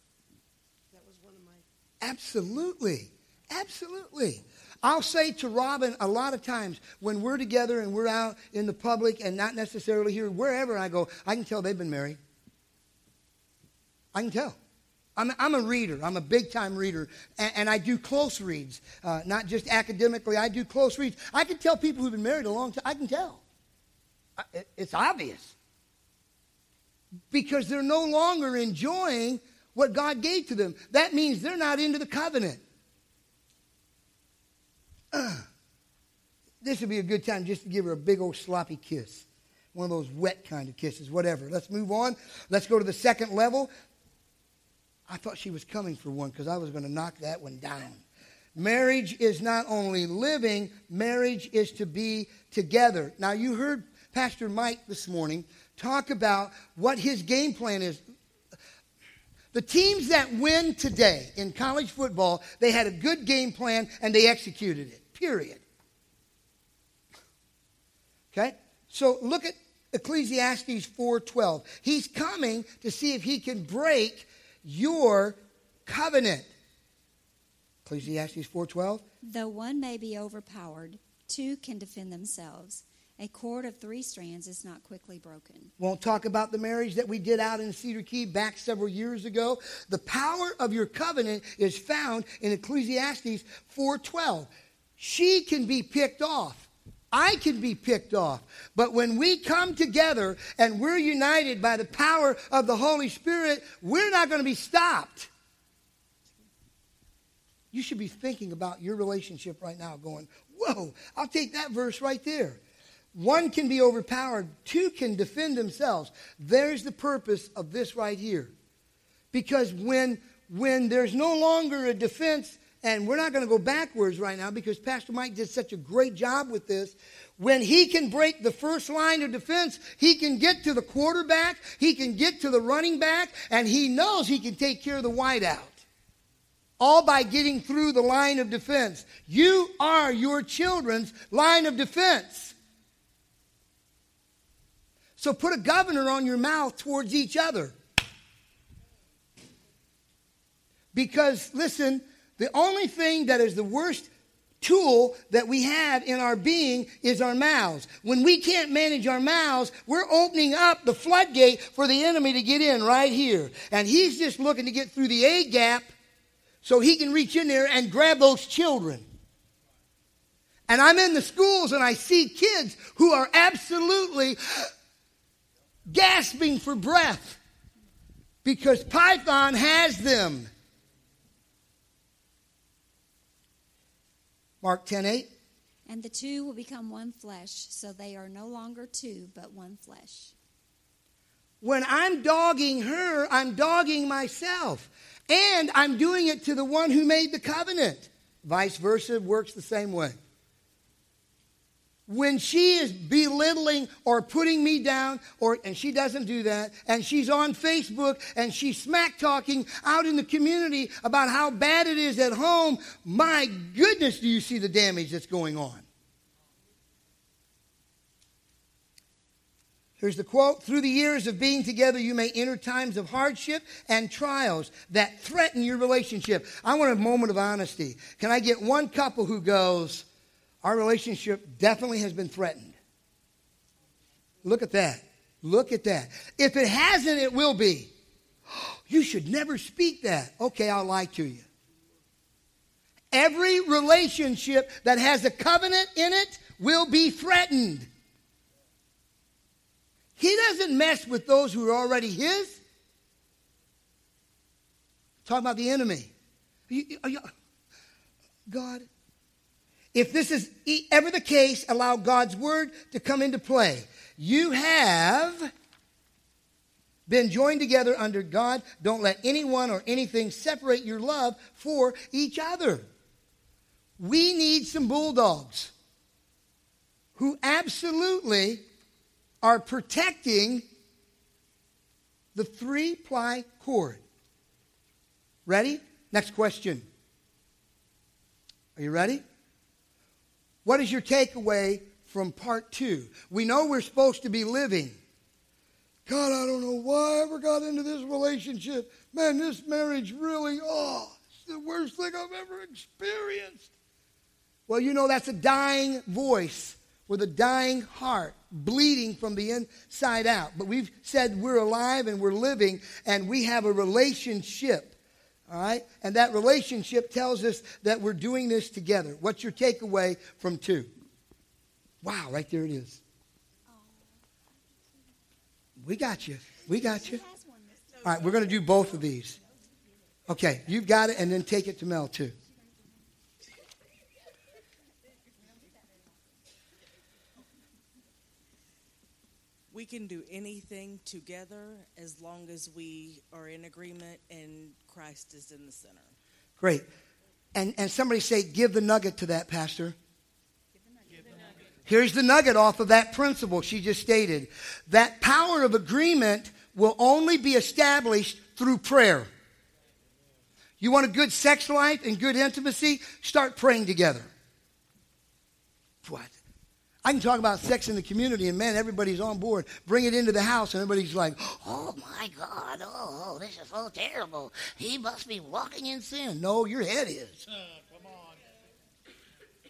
That was one of my. Absolutely. Absolutely. I'll say to Robin a lot of times when we're together and we're out in the public and not necessarily here, wherever I go, I can tell they've been married. I can tell. I'm, I'm a reader. I'm a big time reader. And, and, I do close reads, uh, not just academically. I do close reads. I can tell people who've been married a long time. I can tell. I, it, it's obvious. Because they're no longer enjoying what God gave to them. That means they're not into the covenant. Uh, this would be a good time just to give her a big old sloppy kiss. One of those wet kind of kisses, whatever. Let's move on. Let's go to the second level. I thought she was coming for one because I was going to knock that one down. Marriage is not only living, marriage is to be together. Now, you heard Pastor Mike this morning talk about what his game plan is. The teams that win today in college football, they had a good game plan and they executed it. Period. Okay? So look at Ecclesiastes 4:12. He's coming to see if he can break your covenant. Ecclesiastes 4:12. Though one may be overpowered, two can defend themselves. A cord of three strands is not quickly broken. Won't talk about the marriage that we did out in Cedar Key back several years ago. The power of your covenant is found in Ecclesiastes 4:12. She can be picked off. I can be picked off. But when we come together and we're united by the power of the Holy Spirit, we're not going to be stopped. You should be thinking about your relationship right now, going, Whoa, I'll take that verse right there. One can be overpowered, two can defend themselves. There's the purpose of this right here. Because when, when there's no longer a defense, and we're not going to go backwards right now because Pastor Mike did such a great job with this. When he can break the first line of defense, he can get to the quarterback, he can get to the running back, and he knows he can take care of the wideout. All by getting through the line of defense. You are your children's line of defense. So put a governor on your mouth towards each other. Because, listen, the only thing that is the worst tool that we have in our being is our mouths. When we can't manage our mouths, we're opening up the floodgate for the enemy to get in right here. And he's just looking to get through the A gap so he can reach in there and grab those children. And I'm in the schools and I see kids who are absolutely gasping for breath because Python has them. Mark 10 8. And the two will become one flesh, so they are no longer two, but one flesh. When I'm dogging her, I'm dogging myself. And I'm doing it to the one who made the covenant. Vice versa works the same way when she is belittling or putting me down or and she doesn't do that and she's on facebook and she's smack talking out in the community about how bad it is at home my goodness do you see the damage that's going on Here's the quote Through the years of being together, you may enter times of hardship and trials that threaten your relationship. I want a moment of honesty. Can I get one couple who goes, Our relationship definitely has been threatened? Look at that. Look at that. If it hasn't, it will be. You should never speak that. Okay, I'll lie to you. Every relationship that has a covenant in it will be threatened. He doesn't mess with those who are already his. Talking about the enemy. Are you, are you, God, if this is ever the case, allow God's word to come into play. You have been joined together under God. Don't let anyone or anything separate your love for each other. We need some bulldogs who absolutely are protecting the three ply cord. Ready? Next question. Are you ready? What is your takeaway from part two? We know we're supposed to be living. God, I don't know why I ever got into this relationship. Man, this marriage really, oh, it's the worst thing I've ever experienced. Well, you know, that's a dying voice with a dying heart, bleeding from the inside out. But we've said we're alive and we're living and we have a relationship. All right? And that relationship tells us that we're doing this together. What's your takeaway from two? Wow, right there it is. We got you. We got you. All right, we're going to do both of these. Okay, you've got it, and then take it to Mel, too. We can do anything together as long as we are in agreement and Christ is in the center. Great. And, and somebody say, give the nugget to that, Pastor. Here's the nugget off of that principle she just stated. That power of agreement will only be established through prayer. You want a good sex life and good intimacy? Start praying together. What? I can talk about sex in the community, and man, everybody's on board. Bring it into the house, and everybody's like, "Oh my God! Oh, oh this is so terrible. He must be walking in sin." No, your head is. Come on.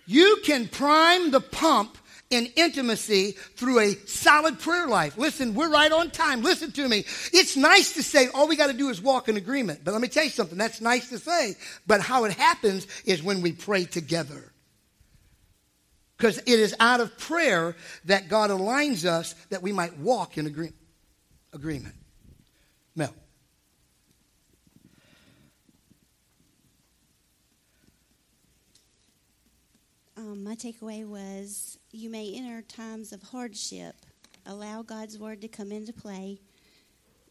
You can prime the pump in intimacy through a solid prayer life. Listen, we're right on time. Listen to me. It's nice to say all we got to do is walk in agreement. But let me tell you something. That's nice to say. But how it happens is when we pray together. Because it is out of prayer that God aligns us that we might walk in agree- agreement. Mel. Um, my takeaway was you may enter times of hardship. Allow God's word to come into play.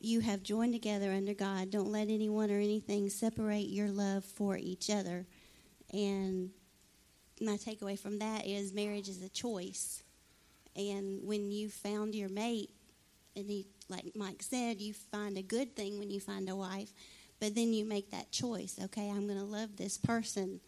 You have joined together under God. Don't let anyone or anything separate your love for each other. And my takeaway from that is marriage is a choice. And when you found your mate, and he, like Mike said, you find a good thing when you find a wife, but then you make that choice. Okay, I'm going to love this person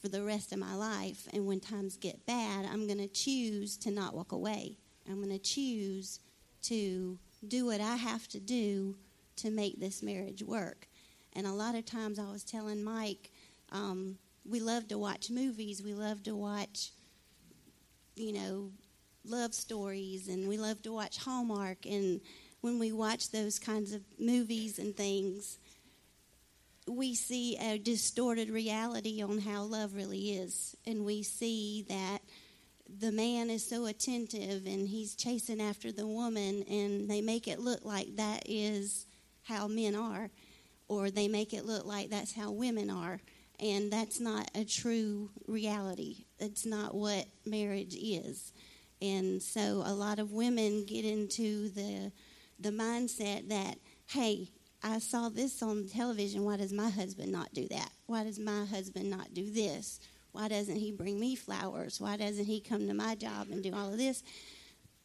for the rest of my life. And when times get bad, I'm going to choose to not walk away. I'm going to choose to do what I have to do to make this marriage work. And a lot of times I was telling Mike, um, we love to watch movies. We love to watch, you know, love stories, and we love to watch Hallmark. And when we watch those kinds of movies and things, we see a distorted reality on how love really is. And we see that the man is so attentive and he's chasing after the woman, and they make it look like that is how men are, or they make it look like that's how women are and that's not a true reality. It's not what marriage is. And so a lot of women get into the the mindset that, hey, I saw this on television. Why does my husband not do that? Why does my husband not do this? Why doesn't he bring me flowers? Why doesn't he come to my job and do all of this?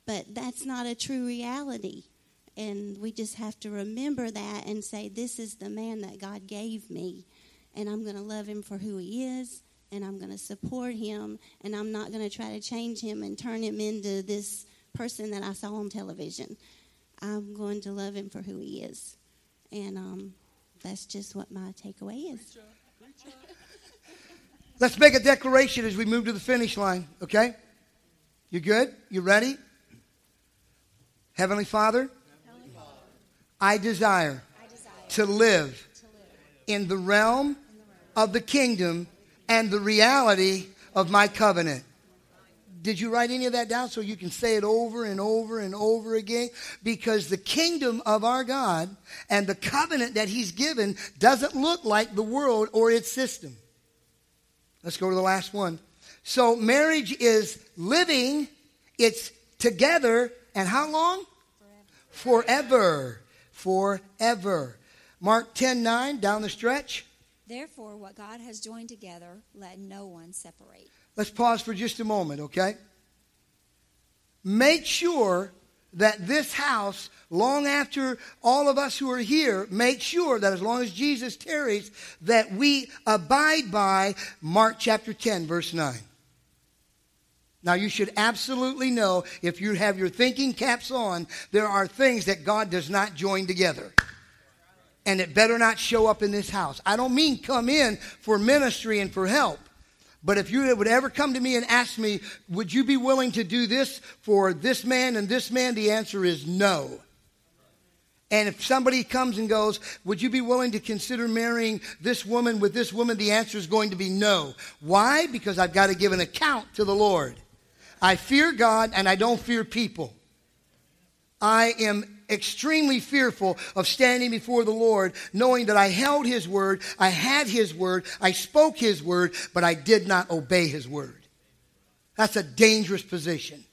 But that's not a true reality. And we just have to remember that and say, this is the man that God gave me and I'm going to love him for who he is, and I'm going to support him, and I'm not going to try to change him and turn him into this person that I saw on television. I'm going to love him for who he is. And um, that's just what my takeaway is. Let's make a declaration as we move to the finish line, okay? You good? You ready? Heavenly Father, I desire to live in the realm of the kingdom and the reality of my covenant. Did you write any of that down so you can say it over and over and over again? Because the kingdom of our God and the covenant that He's given doesn't look like the world or its system. Let's go to the last one. So marriage is living, it's together, and how long? Forever. Forever. Forever. Mark 10 9, down the stretch. Therefore, what God has joined together, let no one separate. Let's pause for just a moment, okay? Make sure that this house, long after all of us who are here, make sure that as long as Jesus tarries, that we abide by Mark chapter 10, verse 9. Now, you should absolutely know, if you have your thinking caps on, there are things that God does not join together. And it better not show up in this house. I don't mean come in for ministry and for help. But if you would ever come to me and ask me, would you be willing to do this for this man and this man? The answer is no. And if somebody comes and goes, would you be willing to consider marrying this woman with this woman? The answer is going to be no. Why? Because I've got to give an account to the Lord. I fear God and I don't fear people. I am extremely fearful of standing before the Lord, knowing that I held His word, I had His word, I spoke His word, but I did not obey His word. That's a dangerous position.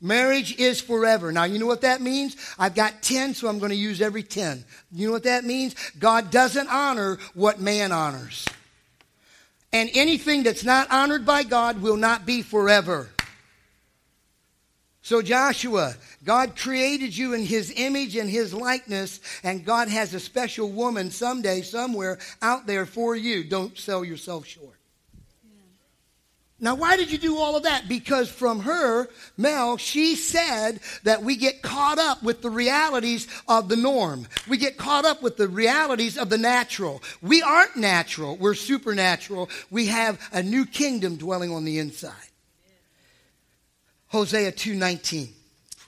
Marriage is forever. Now, you know what that means? I've got 10, so I'm going to use every 10. You know what that means? God doesn't honor what man honors. And anything that's not honored by God will not be forever. So, Joshua, God created you in his image and his likeness, and God has a special woman someday, somewhere out there for you. Don't sell yourself short. Now, why did you do all of that? Because from her, Mel, she said that we get caught up with the realities of the norm. We get caught up with the realities of the natural. We aren't natural, we're supernatural. We have a new kingdom dwelling on the inside. Hosea 2:19.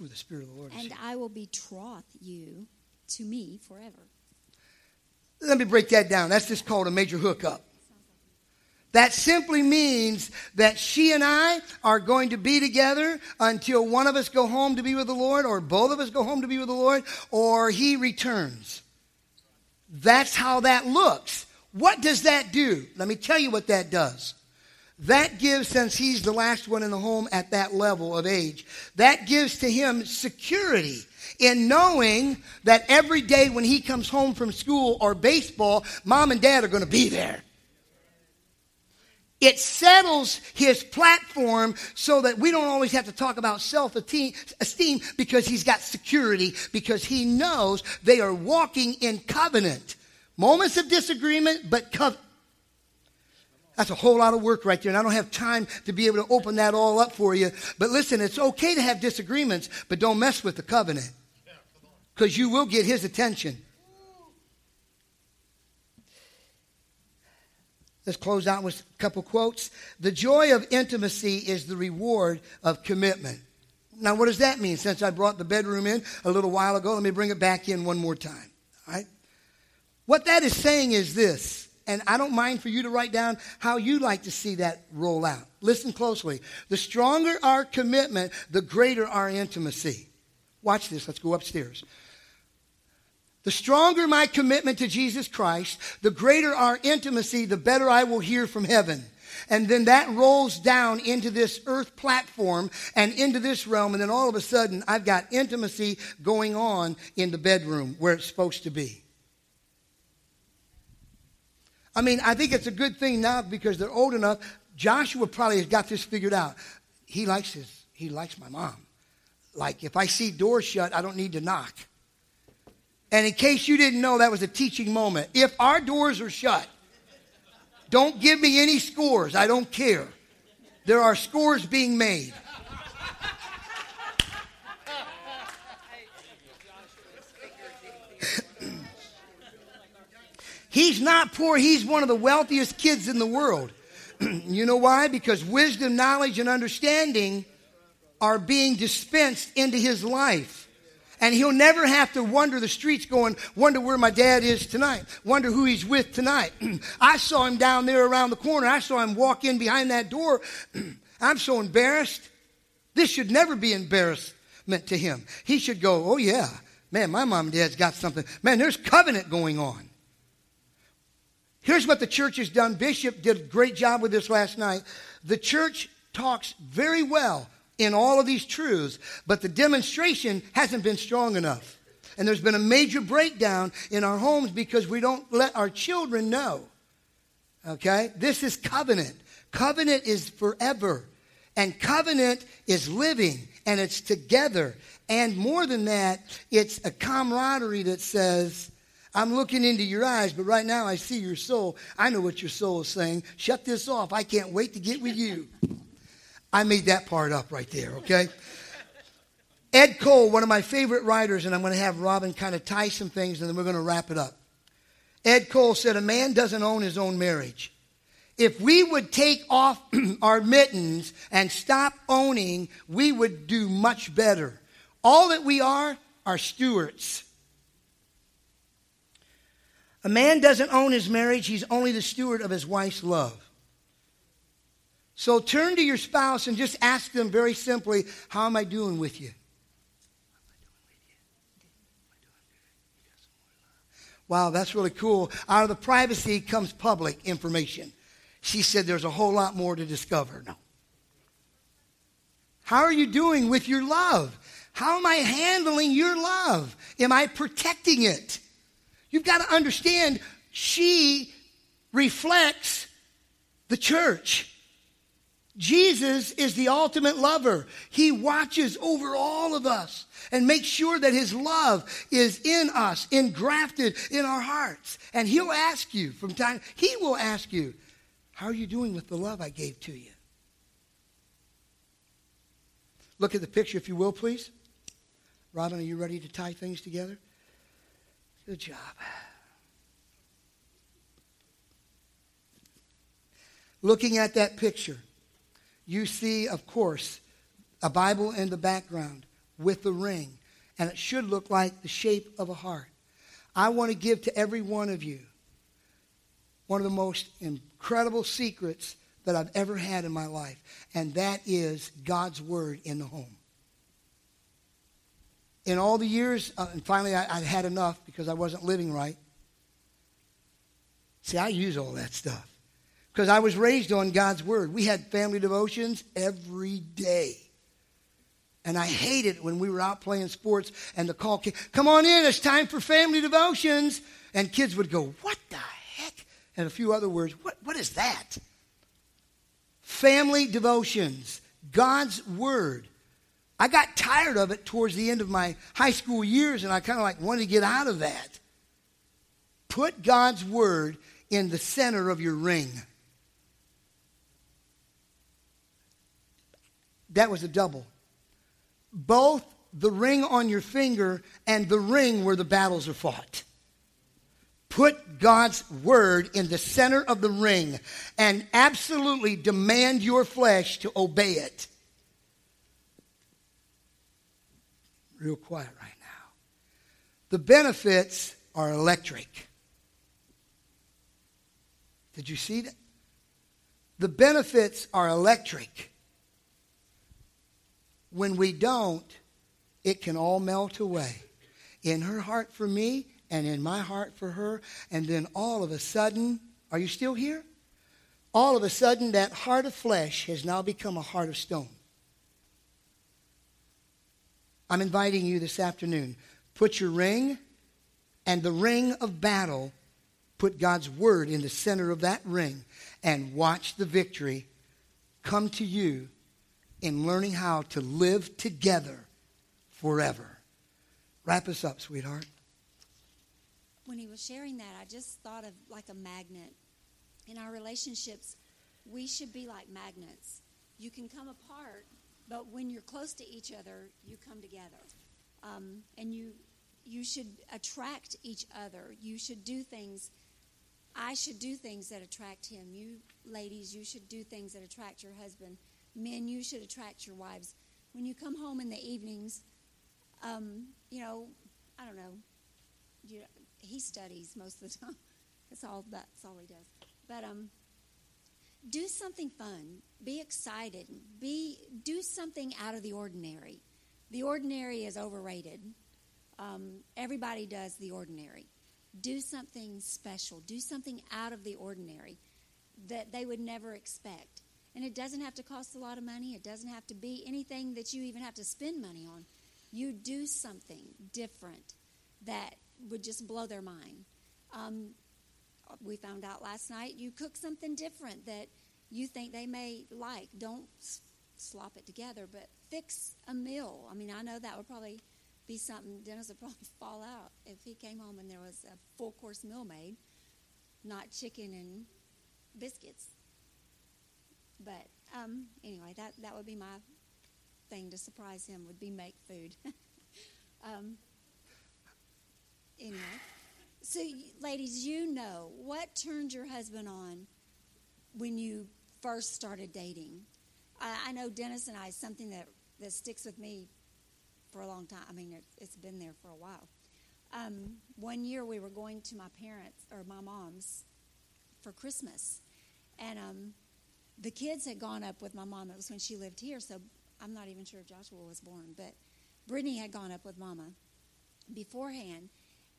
The Spirit of the Lord. And I will betroth you to me forever. Let me break that down. That's just called a major hookup. That simply means that she and I are going to be together until one of us go home to be with the Lord, or both of us go home to be with the Lord, or he returns. That's how that looks. What does that do? Let me tell you what that does. That gives, since he's the last one in the home at that level of age, that gives to him security in knowing that every day when he comes home from school or baseball, mom and dad are going to be there. It settles his platform so that we don't always have to talk about self esteem because he's got security, because he knows they are walking in covenant. Moments of disagreement, but covenant. That's a whole lot of work right there, and I don't have time to be able to open that all up for you. But listen, it's okay to have disagreements, but don't mess with the covenant because you will get his attention. Let's close out with a couple quotes. The joy of intimacy is the reward of commitment. Now, what does that mean? Since I brought the bedroom in a little while ago, let me bring it back in one more time. All right? What that is saying is this, and I don't mind for you to write down how you like to see that roll out. Listen closely. The stronger our commitment, the greater our intimacy. Watch this. Let's go upstairs. The stronger my commitment to Jesus Christ, the greater our intimacy, the better I will hear from heaven. And then that rolls down into this earth platform and into this realm. And then all of a sudden, I've got intimacy going on in the bedroom where it's supposed to be. I mean, I think it's a good thing now because they're old enough. Joshua probably has got this figured out. He likes his, he likes my mom. Like if I see doors shut, I don't need to knock. And in case you didn't know, that was a teaching moment. If our doors are shut, don't give me any scores. I don't care. There are scores being made. He's not poor, he's one of the wealthiest kids in the world. you know why? Because wisdom, knowledge, and understanding are being dispensed into his life. And he'll never have to wander the streets going, wonder where my dad is tonight, wonder who he's with tonight. I saw him down there around the corner. I saw him walk in behind that door. I'm so embarrassed. This should never be embarrassment to him. He should go, oh, yeah, man, my mom and dad's got something. Man, there's covenant going on. Here's what the church has done. Bishop did a great job with this last night. The church talks very well in all of these truths, but the demonstration hasn't been strong enough. And there's been a major breakdown in our homes because we don't let our children know. Okay? This is covenant. Covenant is forever. And covenant is living and it's together. And more than that, it's a camaraderie that says, I'm looking into your eyes, but right now I see your soul. I know what your soul is saying. Shut this off. I can't wait to get with you. I made that part up right there, okay? Ed Cole, one of my favorite writers, and I'm going to have Robin kind of tie some things and then we're going to wrap it up. Ed Cole said, A man doesn't own his own marriage. If we would take off our mittens and stop owning, we would do much better. All that we are are stewards. A man doesn't own his marriage, he's only the steward of his wife's love. So turn to your spouse and just ask them very simply, How am I doing with you? Wow, that's really cool. Out of the privacy comes public information. She said there's a whole lot more to discover. No. How are you doing with your love? How am I handling your love? Am I protecting it? You've got to understand she reflects the church. Jesus is the ultimate lover. He watches over all of us and makes sure that his love is in us, engrafted in our hearts. And he'll ask you from time, he will ask you, how are you doing with the love I gave to you? Look at the picture, if you will, please. Robin, are you ready to tie things together? Good job. Looking at that picture, you see, of course, a Bible in the background with the ring, and it should look like the shape of a heart. I want to give to every one of you one of the most incredible secrets that I've ever had in my life, and that is God's Word in the home. In all the years, uh, and finally I, I had enough because I wasn't living right. See, I use all that stuff because I was raised on God's Word. We had family devotions every day. And I hated when we were out playing sports and the call came, come on in, it's time for family devotions. And kids would go, what the heck? And a few other words, what, what is that? Family devotions, God's Word. I got tired of it towards the end of my high school years, and I kind of like wanted to get out of that. Put God's Word in the center of your ring. That was a double. Both the ring on your finger and the ring where the battles are fought. Put God's word in the center of the ring and absolutely demand your flesh to obey it. Real quiet right now. The benefits are electric. Did you see that? The benefits are electric. When we don't, it can all melt away. In her heart for me and in my heart for her. And then all of a sudden, are you still here? All of a sudden, that heart of flesh has now become a heart of stone. I'm inviting you this afternoon. Put your ring and the ring of battle, put God's word in the center of that ring, and watch the victory come to you in learning how to live together forever. Wrap us up, sweetheart. When he was sharing that, I just thought of like a magnet. In our relationships, we should be like magnets. You can come apart, but when you're close to each other, you come together. Um, and you, you should attract each other. You should do things I should do things that attract him. You ladies, you should do things that attract your husband. Men, you should attract your wives. When you come home in the evenings, um, you know, I don't know. You, he studies most of the time. That's all. That's all he does. But um, do something fun. Be excited. Be do something out of the ordinary. The ordinary is overrated. Um, everybody does the ordinary. Do something special. Do something out of the ordinary that they would never expect. And it doesn't have to cost a lot of money. It doesn't have to be anything that you even have to spend money on. You do something different that would just blow their mind. Um, we found out last night you cook something different that you think they may like. Don't slop it together, but fix a meal. I mean, I know that would probably be something Dennis would probably fall out if he came home and there was a full course meal made, not chicken and biscuits. But um, anyway, that that would be my thing to surprise him. Would be make food. um, anyway, so ladies, you know what turned your husband on when you first started dating. I, I know Dennis and I something that that sticks with me for a long time. I mean, it, it's been there for a while. Um, one year we were going to my parents or my mom's for Christmas, and um, the kids had gone up with my mom. It was when she lived here, so I'm not even sure if Joshua was born, but Brittany had gone up with Mama beforehand,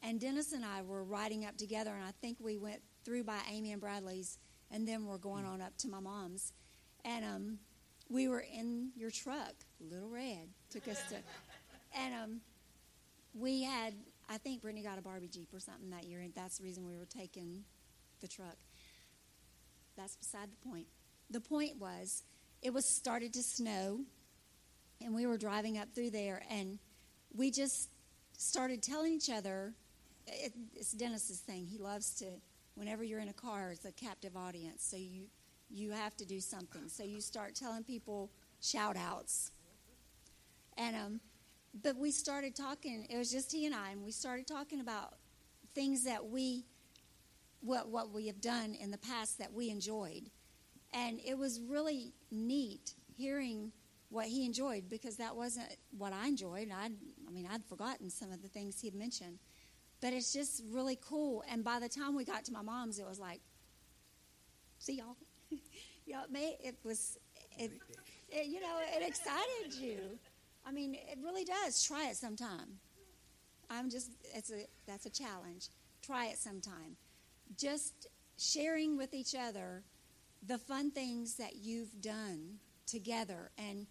and Dennis and I were riding up together, and I think we went through by Amy and Bradley's, and then we're going on up to my mom's, and um, we were in your truck, Little Red, took us to, and um, we had. I think Brittany got a Barbie Jeep or something that year, and that's the reason we were taking the truck. That's beside the point. The point was, it was started to snow, and we were driving up through there, and we just started telling each other. It, it's Dennis's thing. He loves to. Whenever you're in a car, it's a captive audience, so you you have to do something. So you start telling people shout outs, and um, but we started talking. It was just he and I, and we started talking about things that we what what we have done in the past that we enjoyed. And it was really neat hearing what he enjoyed because that wasn't what I enjoyed. I I mean, I'd forgotten some of the things he'd mentioned. But it's just really cool. And by the time we got to my mom's, it was like, see y'all. it, it was, it, it, you know, it excited you. I mean, it really does. Try it sometime. I'm just, it's a, that's a challenge. Try it sometime just sharing with each other the fun things that you've done together and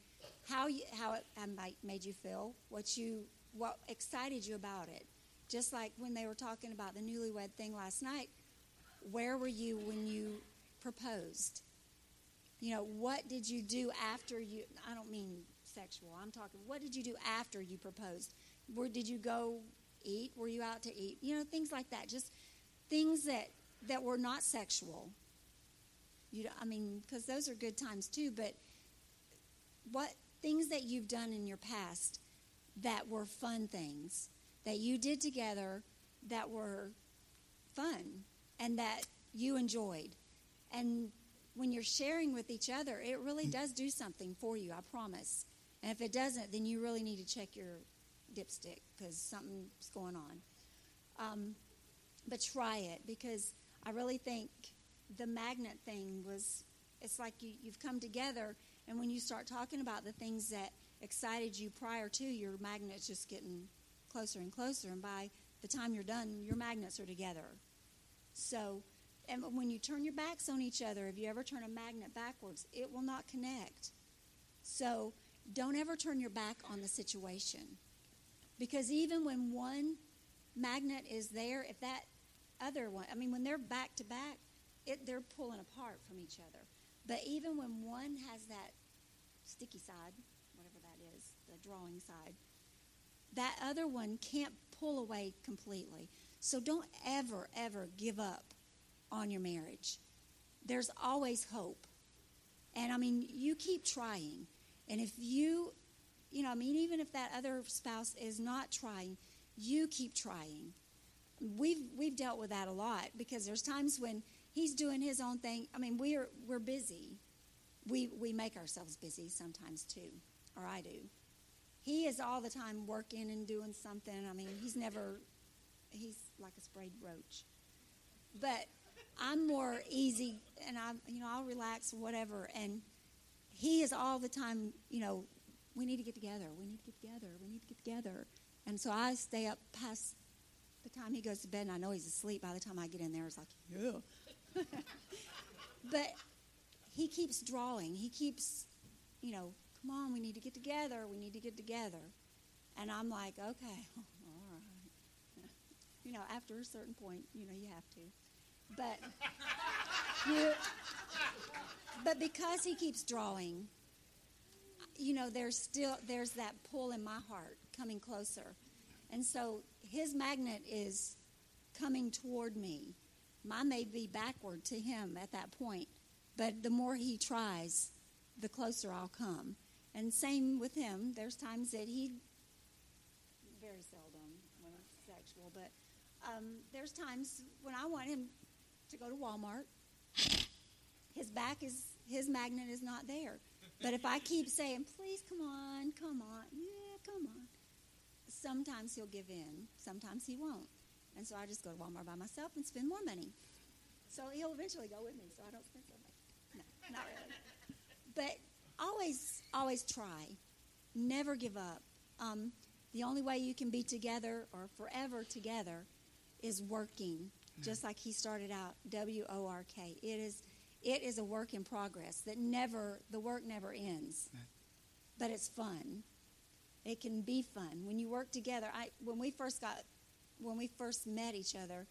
how you, how it um, made you feel, what you what excited you about it. Just like when they were talking about the newlywed thing last night, where were you when you proposed? You know, what did you do after you I don't mean sexual. I'm talking what did you do after you proposed? Where did you go eat? Were you out to eat? You know, things like that. Just things that that were not sexual. You know, I mean, because those are good times too. But what things that you've done in your past that were fun things that you did together that were fun and that you enjoyed, and when you're sharing with each other, it really does do something for you. I promise. And if it doesn't, then you really need to check your dipstick because something's going on. Um, but try it because I really think the magnet thing was it's like you, you've come together and when you start talking about the things that excited you prior to your magnets just getting closer and closer and by the time you're done your magnets are together so and when you turn your backs on each other if you ever turn a magnet backwards it will not connect so don't ever turn your back on the situation because even when one magnet is there if that other one. I mean, when they're back to back, it, they're pulling apart from each other. But even when one has that sticky side, whatever that is, the drawing side, that other one can't pull away completely. So don't ever, ever give up on your marriage. There's always hope. And I mean, you keep trying. And if you, you know, I mean, even if that other spouse is not trying, you keep trying we've we've dealt with that a lot because there's times when he's doing his own thing. I mean, we're we're busy. We we make ourselves busy sometimes too, or I do. He is all the time working and doing something. I mean, he's never he's like a sprayed roach. But I'm more easy and I you know, I'll relax whatever and he is all the time, you know, we need to get together. We need to get together. We need to get together. And so I stay up past the time he goes to bed, and I know he's asleep. By the time I get in there, it's like, yeah. but he keeps drawing. He keeps, you know, come on, we need to get together. We need to get together. And I'm like, okay, all right. You know, after a certain point, you know, you have to. But you, but because he keeps drawing, you know, there's still there's that pull in my heart coming closer. And so his magnet is coming toward me. Mine may be backward to him at that point, but the more he tries, the closer I'll come. And same with him. There's times that he, very seldom when it's sexual, but um, there's times when I want him to go to Walmart. His back is, his magnet is not there. But if I keep saying, please come on, come on, yeah, come on, sometimes he'll give in, sometimes he won't. And so I just go to Walmart by myself and spend more money. So he'll eventually go with me, so I don't spend so much. No, not really. But always, always try. Never give up. Um, the only way you can be together or forever together is working, just like he started out, W O R K. It is, it is a work in progress that never, the work never ends. But it's fun. It can be fun when you work together. I when we first got when we first met each other,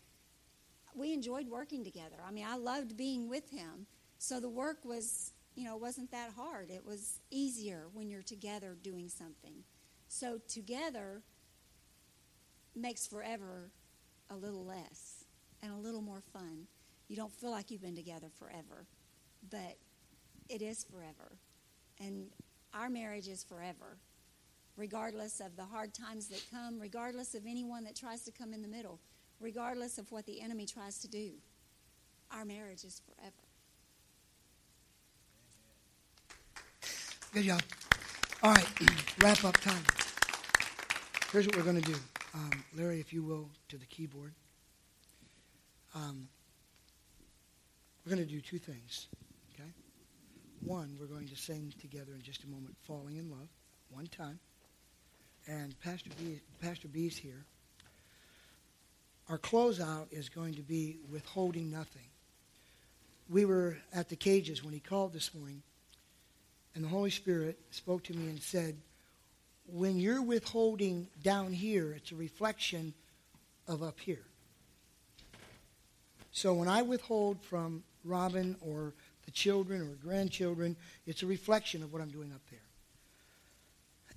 we enjoyed working together. I mean, I loved being with him. So the work was, you know, it wasn't that hard. It was easier when you're together doing something. So together makes forever a little less and a little more fun. You don't feel like you've been together forever, but it is forever. And our marriage is forever regardless of the hard times that come, regardless of anyone that tries to come in the middle, regardless of what the enemy tries to do. Our marriage is forever. Good job. All right, wrap up time. Here's what we're going to do. Um, Larry, if you will, to the keyboard. Um, we're going to do two things, okay? One, we're going to sing together in just a moment, Falling in Love, one time and Pastor B, Pastor B's here. Our closeout is going to be withholding nothing. We were at the cages when he called this morning, and the Holy Spirit spoke to me and said, when you're withholding down here, it's a reflection of up here. So when I withhold from Robin or the children or grandchildren, it's a reflection of what I'm doing up there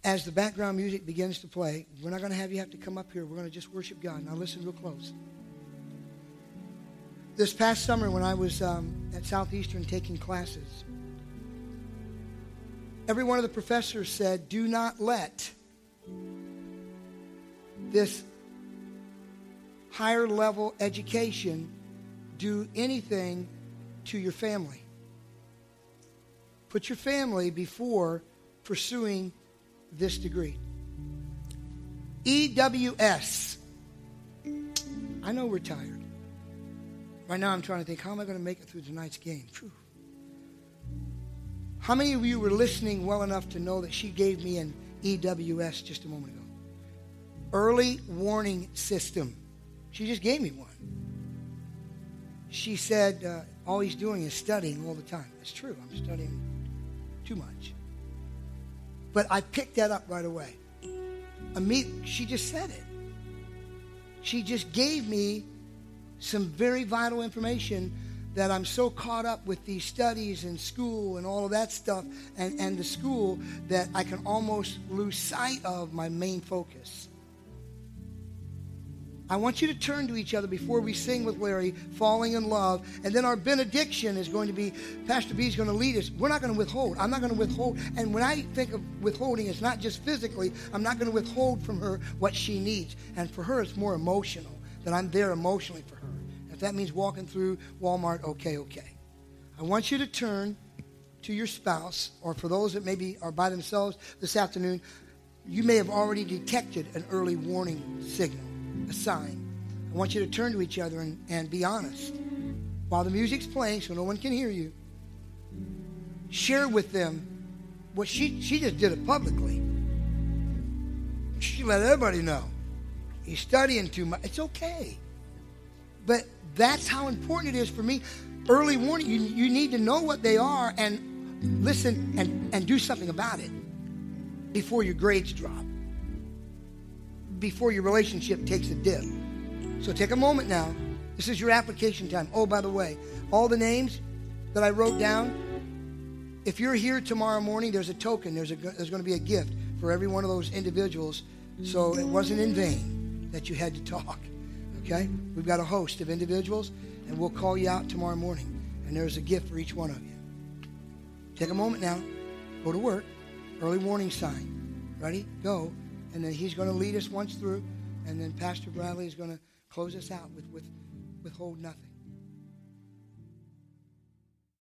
as the background music begins to play, we're not going to have you have to come up here. We're going to just worship God. Now, listen real close. This past summer, when I was um, at Southeastern taking classes, every one of the professors said, Do not let this higher level education do anything to your family. Put your family before pursuing this degree. EWS. I know we're tired. Right now, I'm trying to think how am I going to make it through tonight's game? Whew. How many of you were listening well enough to know that she gave me an EWS just a moment ago? Early warning system. She just gave me one. She said, uh, all he's doing is studying all the time. It's true. I'm studying too much. But I picked that up right away. She just said it. She just gave me some very vital information that I'm so caught up with these studies and school and all of that stuff and, and the school that I can almost lose sight of my main focus. I want you to turn to each other before we sing with Larry, Falling in Love. And then our benediction is going to be, Pastor B is going to lead us. We're not going to withhold. I'm not going to withhold. And when I think of withholding, it's not just physically. I'm not going to withhold from her what she needs. And for her, it's more emotional. that I'm there emotionally for her. If that means walking through Walmart, okay, okay. I want you to turn to your spouse, or for those that maybe are by themselves this afternoon, you may have already detected an early warning signal, a sign. I want you to turn to each other and, and be honest. While the music's playing, so no one can hear you, share with them what she, she just did it publicly. She let everybody know. He's studying too much. It's okay. But that's how important it is for me. Early warning, you, you need to know what they are and listen and, and do something about it before your grades drop, before your relationship takes a dip. So take a moment now. This is your application time. Oh, by the way, all the names that I wrote down, if you're here tomorrow morning, there's a token, there's, a, there's going to be a gift for every one of those individuals. So it wasn't in vain that you had to talk. Okay? We've got a host of individuals, and we'll call you out tomorrow morning. And there's a gift for each one of you. Take a moment now. Go to work. Early warning sign. Ready? Go. And then he's going to lead us once through, and then Pastor Bradley is going to close us out with, with, with hold nothing.